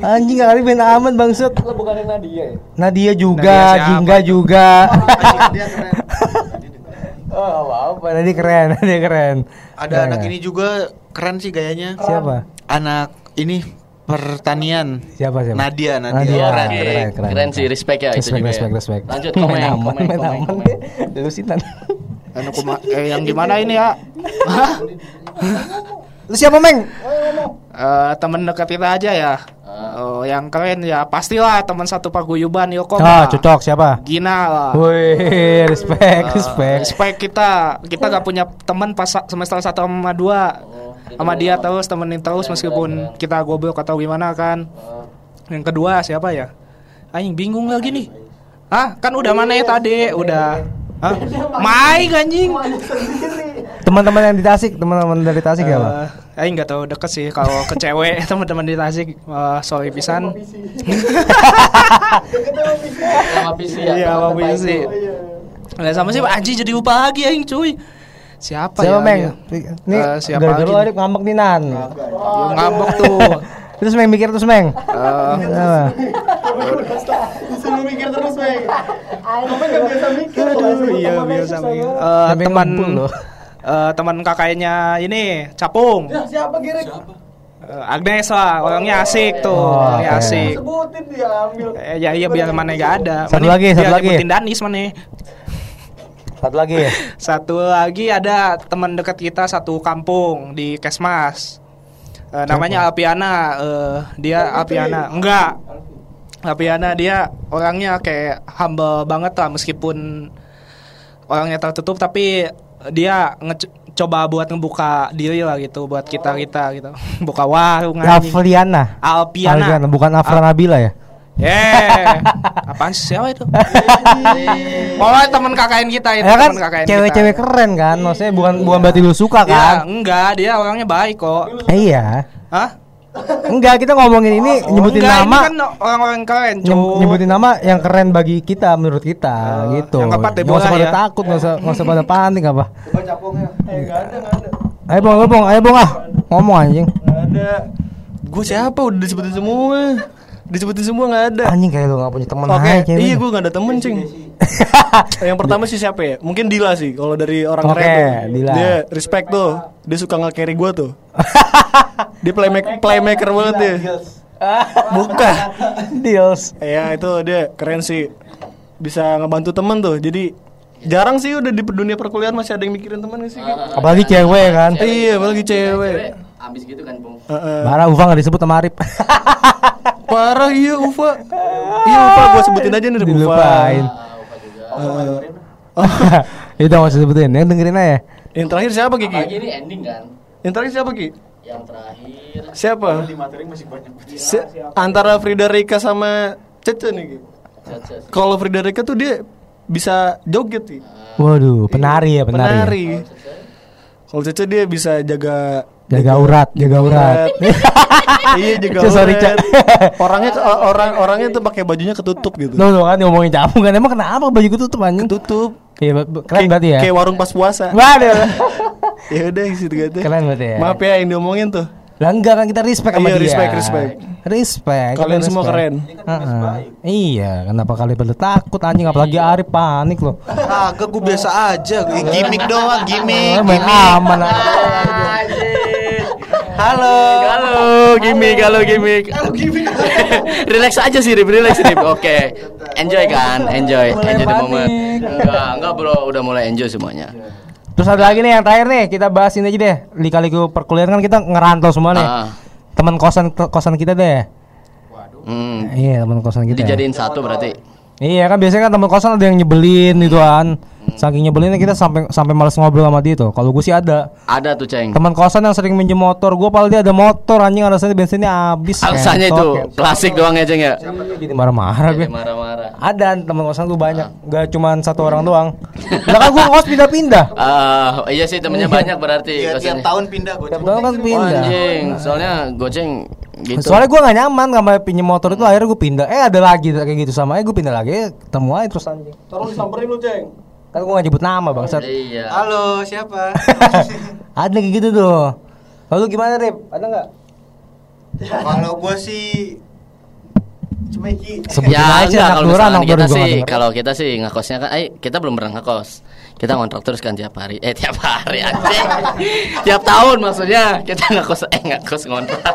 Anjing kali main aman bangsat. Lo bukan yang Nadia ya? Nadia juga? Jingga juga. (laughs) Dia keren. oh, apa-apa. Nadia keren, Nadia keren. Ada Keren anak nggak? ini juga keren sih gayanya. Siapa? Anak ini pertanian. Siapa siapa? Nadia, Nadia. Nadia. Keren, Oke, keren. keren, keren sih, respect ya itu Respect, juga ya. respect, respect. Lanjut main komen, aman, komen, main komen, komen. Delusinan. Anu kuma- eh, yang gimana ini ya? (laughs) Lu siapa, Meng? Eh, temen dekat kita aja ya. Oh, yang keren ya pastilah teman satu paguyuban Yoko. Ah, cocok siapa? Gina lah. Wih, respect, respect. Respect kita, kita gak punya teman pas semester 1 sama 2 sama dia terus temenin terus meskipun kita goblok atau gimana kan. Yang kedua siapa ya? Aing bingung lagi nih. Hah? Kan udah mana ya tadi? Udah. Hah? Maik anjing. Teman-teman yang di Tasik, teman-teman dari Tasik ya, Pak? Eh, Aing nggak tahu deket sih kalau ke cewek (laughs) teman-teman di Tasik eh, sorry pisan. Sama PC ya. Iya, sama PC. Nah, sama sih Anjing jadi lupa lagi aing cuy. Siapa, Siapa, ya? Meng? dia? Nih, Eh, siapa gara-gara lagi lu? Arif ngambek nih, Nan. Ya, ngambek tuh. (laughs) Terus Meng mikir terus, Meng. Eh, Apa? Disuruh mikir terus, Bang. Apa enggak biasa mikir? iya biasa mikir. Eh, Sampai teman eh, teman kakaknya ini Capung. Siapa Gerek? Eh, Agnes lah, orangnya asik tuh, Oh, orangnya oke. asik. Sebutin dia ambil. Eh, ya iya biar mana gak ada. Satu Mending lagi, satu lagi. nyebutin Danis mana. Satu lagi ya. (laughs) Satu lagi ada teman dekat kita satu kampung di Kesmas. Eh, namanya Alpiana. eh, dia Alpiana. Enggak. Alpiana dia orangnya kayak humble banget lah meskipun orangnya tertutup tapi dia coba buat ngebuka diri lah gitu buat kita kita gitu. (laughs) Buka warung. Alpiana. Alpiana, bukan Afra Nabila ya? Eh, (laughs) apaan sih siapa itu? (laughs) Pokoknya teman KKN kita itu Ya kan cewek-cewek keren kan, maksudnya bukan bukan berarti lu suka Ya, kan? enggak, dia orangnya baik kok. Eh, iya. Hah? Enggak, kita ngomongin ini Oh, nyebutin enggak, nama, Ini kan orang-orang keren, cuy. nyebutin nama yang keren bagi kita menurut kita Eh, gitu. yang keempat usah pada ya. takut, nggak usah nggak usah pada (laughs) panik apa. Coba capungnya. Eh, enggak ada, enggak ada. Ayo bong, ayo bong, ayo bong ah, ngomong anjing. Enggak ada. Gue siapa? Udah disebutin semua. Disebutin semua enggak ada. Anjing kayak lu gak punya teman Oke, aja cewek. iya gue gak ada temen cing (laughs) Yang pertama sih siapa ya? Mungkin Dila sih Kalau dari orang Oke, keren tuh Dila. Dia respect tuh Dia suka nge-carry gue tuh (laughs) Dia playmaker, playmaker banget dia (laughs) Bukan Deals. Ya itu dia keren sih Bisa ngebantu temen tuh Jadi jarang sih udah di dunia perkuliahan masih ada yang mikirin temen gak sih? Apalagi cewek kan. Iya apalagi cewek Abis gitu kan, Bung. Heeh. Marah Ufa gak disebut sama Arif. Parah iya Ufa (laughs) Iya Ufa gue sebutin aja nih Ufa Dilupain. (laughs) Itu gak usah sebutin, yang dengerin aja. Yang terakhir siapa Kiki? ini ending kan. Yang terakhir siapa Ki? Yang terakhir Siapa? Si- antara Frida Rika sama Cece nih. Ki. Caca. Kalau Frida Rika tuh dia bisa joget sih. Waduh, penari ya, penari. ya? Penari. Kalau Cece dia bisa jaga Jaga urat, jaga urat. (laughs) iya jaga Cece, (laughs) sorry, urat. Cek. orangnya orang orangnya tuh pakai bajunya ketutup gitu. Tuh, tuh kan ngomongin capung kan emang kenapa baju gue tutup anjing? Ketutup. Iya, keren berarti ya. Kayak warung pas puasa. Waduh. (laughs) ya udah gitu gitu. Keren berarti ya. Maaf ya yang diomongin tuh. Lah enggak kan kita respect sama Iya, dia. respect, respect. Respect. Kalian semua respect. keren. Heeh. Iya, kenapa kalian pada takut anjing apalagi Arif panik loh. Kagak gue biasa aja, gimmick doang, gimmick, main gimmick. aman aja. Halo. Halo, gimmick, halo gimmick. (laughs) relax aja sih, Rip, relax Rip. Oke. Enjoy kan? Enjoy. enjoy the moment. Enggak, enggak Bro, udah mulai enjoy semuanya. Terus ada lagi nih yang terakhir nih, kita bahas ini aja deh. Lika-liku perkuliahan kan kita ngerantau semua nih. Ah. Teman kosan kosan kita deh. Hmm. Iya, teman kosan kita. Dijadiin satu berarti. Iya kan biasanya kan teman kosan ada yang nyebelin gitu kan. Saking nyebelinnya kita sampai sampai males ngobrol sama dia tuh. Kalau gue sih ada Ada tuh, Ceng. teman kosan yang sering minjem motor gue, padahal dia ada motor anjing alasannya bensinnya habis. (laughs) Alasannya itu klasik doang ya, Ceng ya. Jadi marah-marah gue. Marah-marah. Ada teman kosan tuh banyak, nggak cuma satu orang doang. Lah kan gue kos pindah-pindah. (laughs) Ah, iya sih temennya banyak berarti. Iya, tiap tahun pindah gue. Tiap tahun kan pindah. anjing, soalnya goceng gitu. Soalnya gue gak nyaman sama pinjem motor itu akhirnya gue pindah. Eh ada lagi kayak gitu sama, eh gue pindah lagi, ketemu aja terus anjing. Taruh disamperin lu, Ceng. Kan gue gak nyebut nama bangsat. Iya. Halo, siapa? (laughs) ada kayak gitu tuh. Lalu gimana Rip? Ada nggak? Kalau gue sih cuma iki. Sebutin ya aja enggak kalau misalkan kita sih kalau kita sih ngekosnya kan eh kita belum pernah ngekos kita ngontrak terus kan tiap hari. Eh tiap hari anjing. tiap tahun maksudnya kita nggak kos eh nggak kos ngontrak.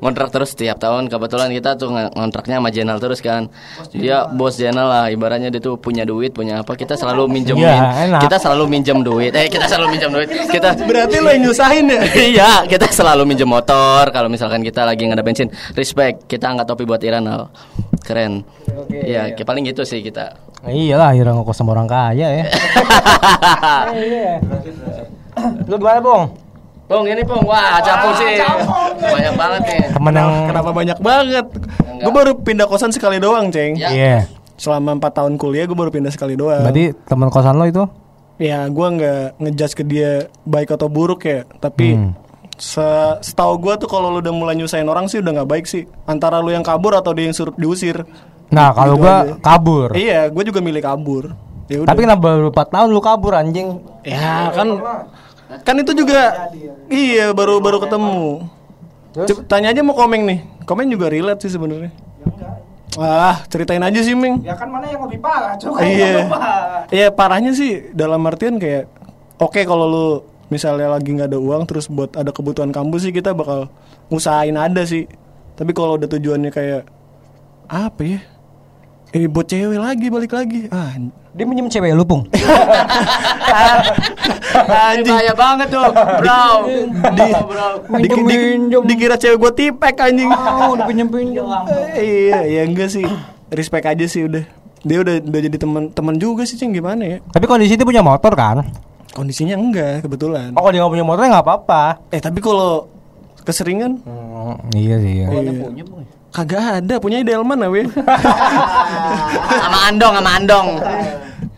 ngontrak terus tiap tahun. Kebetulan kita tuh ngontraknya sama Jenal terus kan. Dia bos Jenal lah ibaratnya dia tuh punya duit, punya apa. Kita selalu minjemin. Iya, enak. kita selalu minjem duit. Eh kita selalu minjem duit. Kita Berarti lo yang nyusahin ya? (laughs) iya, kita selalu minjem motor kalau misalkan kita lagi nggak ada bensin. Respect, kita angkat topi buat Iranal. Keren. Iya, kayak paling gitu sih kita. Nah, iyalah akhirnya ngekos sama orang kaya ya. (laughs) Lu gimana, Bong? Bung, ini Bung. Wah, capung sih. Banyak banget nih. Temen yang Kenapa banyak banget? Gue baru pindah kosan sekali doang, Ceng. Ya. Iya. Selama 4 tahun kuliah gue baru pindah sekali doang. Berarti teman kosan lo itu? Ya, gue nggak ngejudge ke dia baik atau buruk ya. Tapi Hmm. se- setahu gue tuh kalau lu udah mulai nyusahin orang sih udah nggak baik sih. Antara lu yang kabur atau dia yang suruh diusir. Nah, kalau Gitu gua aja. kabur. Iya, gue juga milih kabur. Ya udah. Tapi kenapa baru 4 tahun lu kabur anjing? Ya kan kan itu juga iya baru baru ketemu. Cep- tanya aja mau komeng nih. Komeng juga relate sih sebenarnya. Ah, ceritain aja sih, Ming. Ya kan mana yang lebih parah, coba. Iya. Iya, parahnya sih dalam artian kayak oke kalau lu misalnya lagi nggak ada uang terus buat ada kebutuhan kampus sih kita bakal ngusahain ada sih. Tapi kalau udah tujuannya kayak apa ya? Eh buat cewek lagi balik lagi. Ah, Dia minjem cewek lu, Pung. anjing. Bahaya banget tuh, bro. di, di, di, dikira cewek gue tipek anjing Oh, dipinjem-pinjem. Eh, iya ya enggak sih respect aja sih udah dia udah udah jadi teman teman juga sih cing gimana ya Tapi kondisi dia punya motor kan? kondisinya enggak kebetulan Oh, kalau dia nggak punya motor nggak apa-apa. eh tapi kalau keseringan Hmm, iya sih. Iya. iya. Kagak ada punya Delman ya (laughs) Sama Andong, sama Andong.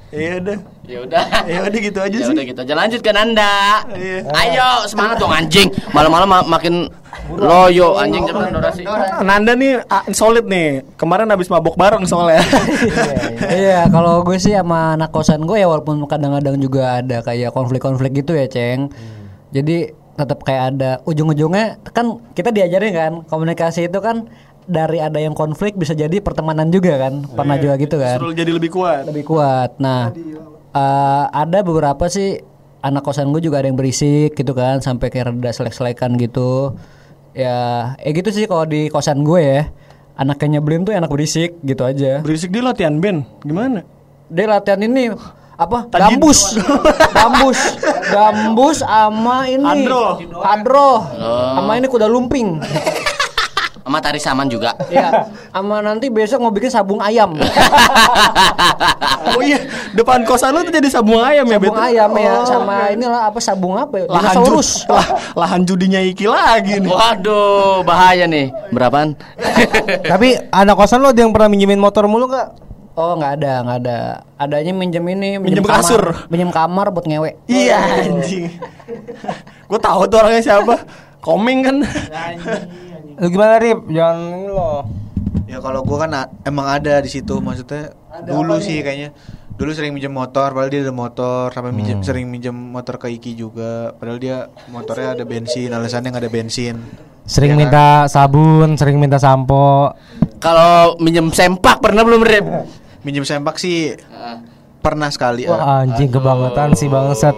iya udah Ya udah. ya udah gitu aja Ya sih udah gitu aja lanjut ke Nanda. Iya. Ayo semangat dong anjing. Malam-malam ma- makin loyo anjing cepetan durasi. Nanda nih ah, solid nih kemarin habis mabok bareng soalnya Iya, kalau gue sih sama anak kosan gue ya walaupun kadang-kadang juga ada kayak konflik-konflik gitu ya, Ceng. Jadi tetap kayak ada ujung-ujungnya kan kita diajarin kan komunikasi itu kan dari ada yang konflik bisa jadi pertemanan juga kan. Pernah juga gitu kan. Suruh jadi lebih kuat Lebih kuat. Nah, eh, ada beberapa sih anak kosan gue juga ada yang berisik gitu kan sampai kayak rada selek-selekan gitu. Ya, eh gitu sih kalau di kosan gue ya. Anaknya nyebelin tuh anak berisik gitu aja. berisik dia latihan band gimana Dia latihan ini apa? Gambus. gambus. Gambus sama ini. Hadro. Hadro. Sama ini kuda lumping. Sama tari saman juga. (laughs) Iya. Sama nanti besok mau bikin sabung ayam. (laughs) oh iya depan kosan lu tuh jadi sabung ayam ya sabung ayam ya Oh, sama oke. inilah apa sabung apa? ya? lahan Dinosaurus. ju- (laughs) lah, lahan judinya Iki lagi nih Waduh, bahaya nih. Berapaan? Tapi anak kosan lo ada yang pernah minjemin motor mulu nggak? Oh nggak ada nggak ada. Adanya minjem ini Minjem kamar. kasur. Minjem kamar buat ngewe. Iya anjing. Gue tahu tuh orangnya siapa. Koming kan. Lu gimana Rip? Jangan ini lo. Ya kalau gua kan emang ada di situ maksudnya dulu sih kayaknya dulu sering minjem motor padahal dia ada motor sampai minjem sering minjem motor ke Iki juga padahal dia motornya ada bensin alasannya nggak ada bensin Sering Iya kan? minta sabun, sering minta sampo. Kalau minjem sempak pernah belum, Rip? minjem sempak sih pernah sekali ah. Wah anjing kebangetan sih bangsat.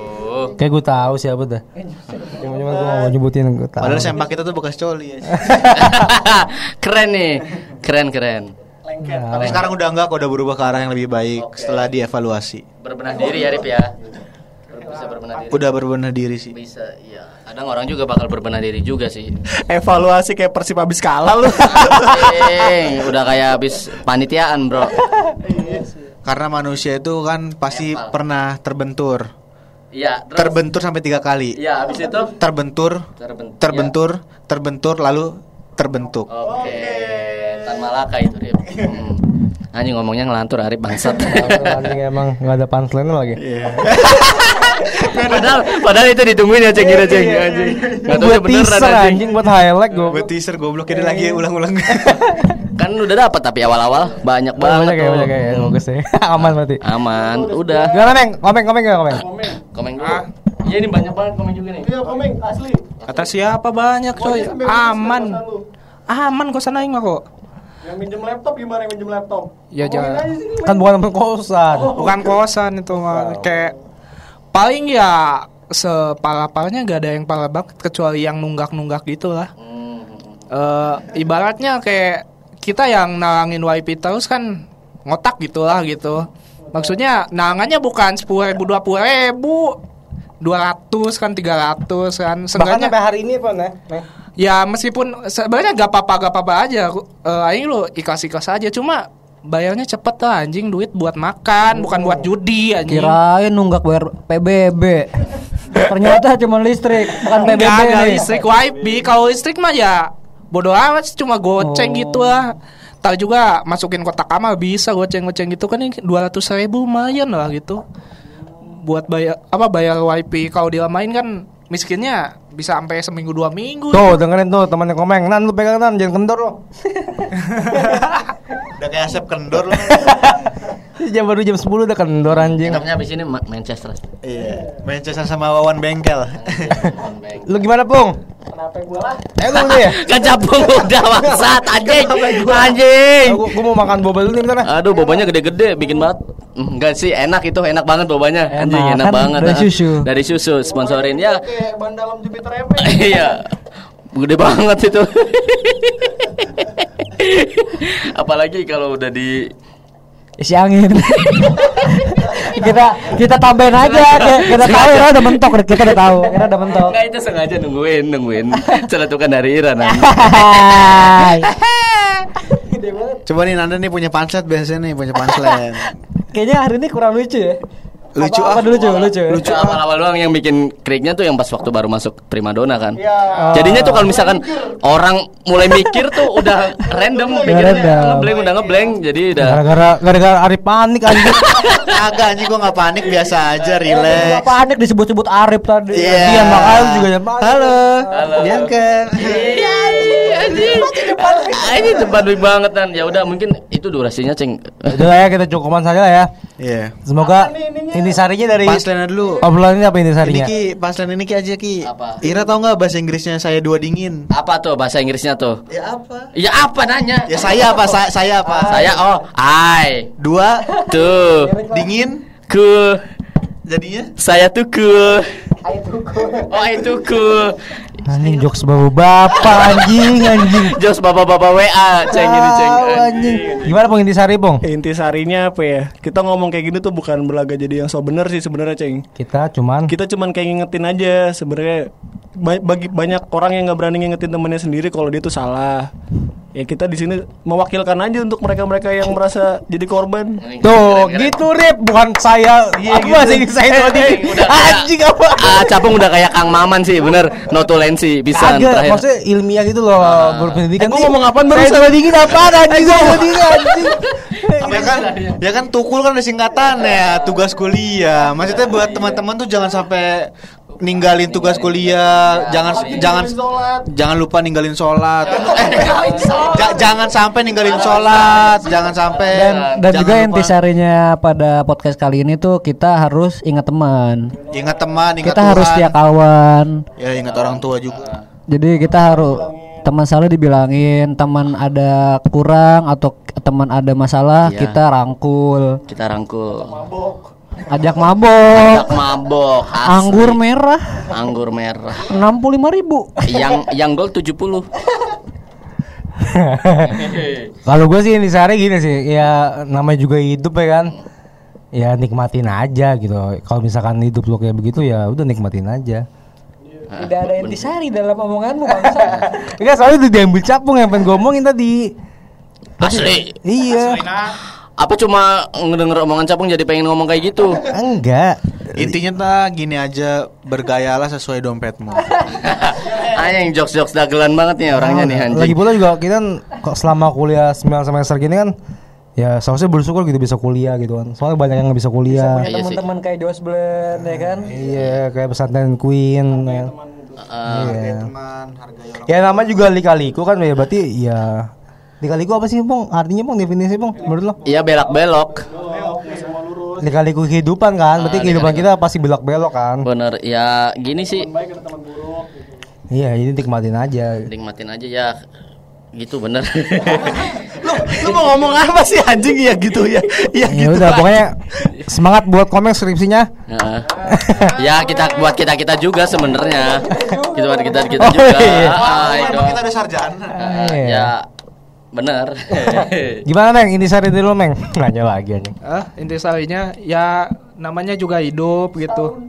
Kayak gue tahu siapa dah. Cuma cuma gue mau nyebutin gue tahu. padahal sempak kita tuh bekas coli ya. (laughs) keren nih. Keren keren. tapi sekarang udah enggak kok udah berubah ke arah yang lebih baik setelah dievaluasi Berbenah diri ya, Rip ya. Bisa berbenah diri. udah berbenah diri sih Bisa, iya. Kadang orang juga bakal berbenah diri juga sih. (laughs) Evaluasi kayak Persib habis kalah lu. (laughs) Udah kayak habis panitiaan, Bro. Karena manusia itu kan pasti Mental. pernah terbentur Iya, terbentur sampai tiga kali Iya, habis itu terbentur Terbentur. terbentur terbentur lalu terbentuk Oke, Tan Malaka itu Rip. Hmm. Anjing ngomongnya ngelantur Arif bangsat. anjing emang nggak ada punchline lagi. (laughs) padahal padahal itu ditungguin ya ceng kira ceng anjing. Enggak tahu Buat ya beneran teaser anjing. anjing buat highlight gue. Buat teaser goblok ini lagi ulang-ulang (laughs) Kan udah dapat tapi awal-awal banyak banget Banyak ya, banyak ya, bagus ya. (laughs) Aman berarti. Aman, udah. Gimana Meng? Komeng, komeng gak komeng? Komen dulu. Iya ini banyak banget komen juga nih. Iya, Komeng asli. Kata siapa banyak coy? Aman. Aman kosan aing mah kok. Yang minjem laptop gimana yang minjem laptop? Ya jangan. Kan bukan kosan. Bukan kosan itu mah kayak paling ya sepala-palanya gak ada yang pala banget kecuali yang nunggak-nunggak gitu lah. Eh, ibaratnya kayak kita yang nalangin WIP terus kan ngotak gitulah gitu. Maksudnya nalangannya bukan sepuluh ribu dua puluh ribu, dua ratus kan tiga ratus kan. Bahkan Seenggaknya sampai hari ini apa nih? ya meskipun sebenarnya gak apa-apa gak apa-apa aja. Eh, Aing lu ikhlas ikhlas aja. Cuma bayarnya cepet lah anjing duit buat makan bukan buat judi anjing. Kirain nunggak bayar PBB. Ternyata cuma listrik, bukan PBB Enggak, nih. listrik wifi. Kalau listrik mah ya bodoh amat cuma goceng Oh. gitu lah. Ntar juga masukin kotak kamar bisa goceng-goceng gitu kan dua ratus ribu lumayan lah gitu. Buat bayar apa bayar wifi kalau dilamain kan miskinnya bisa sampai seminggu dua minggu. Tuh dengerin tuh temannya komeng. Nan lu pegang nan jangan kendor lo. (laughs) Udah kayak asap kendor lu. (laughs) jam baru jam 10 udah kendor anjing. Cakepnya abis ini Ma- Manchester. Iya, Manchester sama Wawan Bengkel. Lu gimana, Pung? Kenapa gua? Eh lu ya? Kan capung udah maksat anjing. Anjing. Gua, gua mau makan boba dulu nih bentar. Aduh, bobanya gede-gede bikin banget. Enggak sih, enak itu, enak banget bobanya. Anjing, Enak, enak kan banget. dari ah. susu. Dari susu sponsorin ya. Kayak ban dalam Jupiter MP. (laughs) Iya. Gede banget itu. (laughs) Apalagi kalau udah di Isi angin. (laughs) kita kita tambahin aja kayak kita tahu ya udah mentok kita udah tahu kita udah mentok. Enggak itu sengaja nungguin, nungguin celetukan dari Iran. anjing. Hai. Coba nih Nanda nih punya punchline biasanya nih punya punchline. Kayaknya hari ini kurang lucu ya. Lucu apa, ah. apa lucu lucu. Lucu. awal-awal doang yang bikin kriknya tuh yang pas waktu baru masuk primadona kan. Jadinya tuh kalau misalkan orang mulai mikir tuh udah (laughs) random mikirnya ngeblank udah ngeblank jadi udah Gara-gara gara-gara Ari panik anjing. (laughs) Agak anjing gua nggak panik biasa aja Gua relax. panik disebut-sebut Arif tadi. Iya. Iya, makanya juga yang panik. Halo. Halo. Bianca. Iya, anjing. Ah, Ini depan banget kan. Ya udah mungkin itu durasinya ceng. Udah ya kita cukupan saja lah ya. Iya. Semoga ini sarinya dari Punchline dulu. obrolan ini apa ini Ini sarinya? Ki, punchline ini Ki aja Ki. Apa? Ira tau nggak bahasa Inggrisnya saya dua dingin? Apa tuh bahasa Inggrisnya tuh? Ya apa? Ya apa nanya? Ya saya apa? Sa- saya apa? Saya oh, I Dua tuh dingin cool. Jadinya Saya tuh cool. Oh itu cool. Anjing jokes bawa bapak anjing anjing. Jos bapak-bapak WA ceng ini ceng. Anjing. Gimana Pung Intisari? Inti sarinya apa ya? Kita ngomong kayak gini tuh bukan belaga jadi yang so bener sih sebenarnya, Ceng. Kita cuman Kita cuman kayak ngingetin aja sebenarnya ba- bagi banyak orang yang nggak berani ngingetin temennya sendiri kalau dia tuh salah. Ya kita di sini mewakilkan aja untuk mereka-mereka yang (laughs) merasa jadi korban. Tuh, gitu Rip, bukan saya. Iya, Aku gitu. masih saya (laughs) tadi. Udah kayak- (laughs) Anjing apa? Ah, capung udah kayak Kang Maman sih, bener. Notulensi bisa terakhir. maksudnya ilmiah gitu loh, berpendidikan. Eh, gua Nih, ngomong apaan Saya barusan? sama dingin apaan anjing sama dingin anjing. ya kan ya kan tukul kan ada singkatan ya tugas kuliah maksudnya buat teman-teman tuh jangan sampai ninggalin tugas kuliah jangan jangan jangan lupa ninggalin sholat eh, ja- jangan sampai ninggalin sholat jangan sampai Dan dan jangan juga lupa- intisarinya pada podcast kali ini tuh kita harus ingat teman. ingat teman ingat Kita harus Tuhan. setia kawan. ya ingat orang tua juga Jadi kita harus teman salah dibilangin, teman ada kurang atau teman ada masalah, Iya. kita rangkul. Kita rangkul. Ajak mabok. Tak mabok. asli. Anggur merah Anggur merah. 65.000 ribu. Yang yang gol 70. (laughs) Kalau gue sih Intisari gini sih, ya namanya juga hidup ya kan. Ya nikmatin aja gitu. Kalau misalkan hidup lu kayak begitu ya udah nikmatin aja. Tidak ada intisari dalam omonganmu bangsa. Enggak soalnya udah diambil capung yang pengen gue omongin tadi. Asli. Iya. Apa cuma ngedenger omongan capung jadi pengen ngomong kayak gitu? Enggak. intinya tak gini aja bergayalah sesuai dompetmu (laughs) Anjing jokes-jokes dagelan banget nih orangnya nih anjing. Lagi pula juga kita kan kok selama kuliah 9 semester gini kan ya seharusnya bersyukur gitu bisa kuliah gitu kan. Soalnya banyak yang nggak bisa kuliah. Iya sih. Teman-teman kayak Josh Blend ya kan. Iya, kayak pesantren Queen ya. Ah, Iya. teman hargai orang Ya nama juga lika-liku kan ya berarti ya lika-liku apa sih, Bang? Artinya, Bang, definisi, Bang, menurut lo? Iya belak-belok. Lika-liku kehidupan kan, berarti kehidupan kita pasti belok-belok kan. Bener ya gini sih. Iya, ini nikmatin aja. Nikmatin aja ya. Gitu bener. (laughs) lu lu mau ngomong apa sih anjing ya gitu ya ya Ya gitu udah pokoknya semangat buat komen skripsinya. Nah, (laughs) ya kita buat kita kita juga sebenarnya gitu buat kita kita Oh, juga iya. Ah, kita ada sarjana. Ah, Iya. ya benar (laughs) Gimana Meng? Ini sari dulu Meng. (laughs) Nanya lagi anjing. Ah, intisarinya ya namanya juga hidup gitu.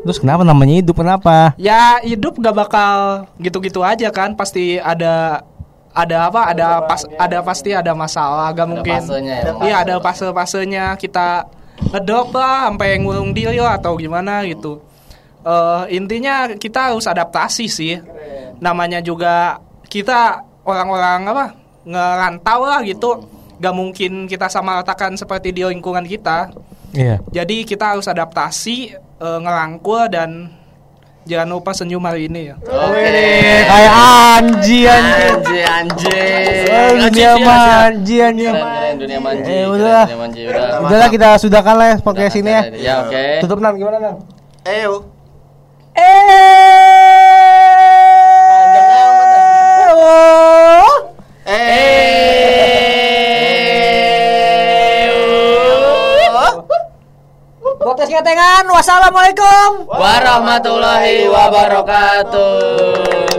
Terus kenapa namanya hidup kenapa? Ya hidup gak bakal gitu-gitu aja kan, pasti ada ada apa? Ada pas ada pasti ada masalah, gak mungkin. ya. Iya, ada fase-fasenya kita ngedrop lah sampai ngurung diri lah atau gimana gitu. Eh intinya kita harus adaptasi sih. Namanya juga kita orang-orang apa? Ngerantau lah gitu. Gak mungkin kita sama ratakan seperti di lingkungan kita. Iya. Jadi kita harus adaptasi, eh, ngerangkul dan jangan lupa senyum hari ini ya. oke Kayak anji anji. anjing anjing Oh, dunia manji anji. Dunia manji Eh, keren, udah. dunia manji udah Udahlah kita sudahkan lah podcast ini ya. ya oke Tutup Nam gimana Nam? Eyo. Ketengan. Wassalamualaikum. warahmatullahi wabarakatuh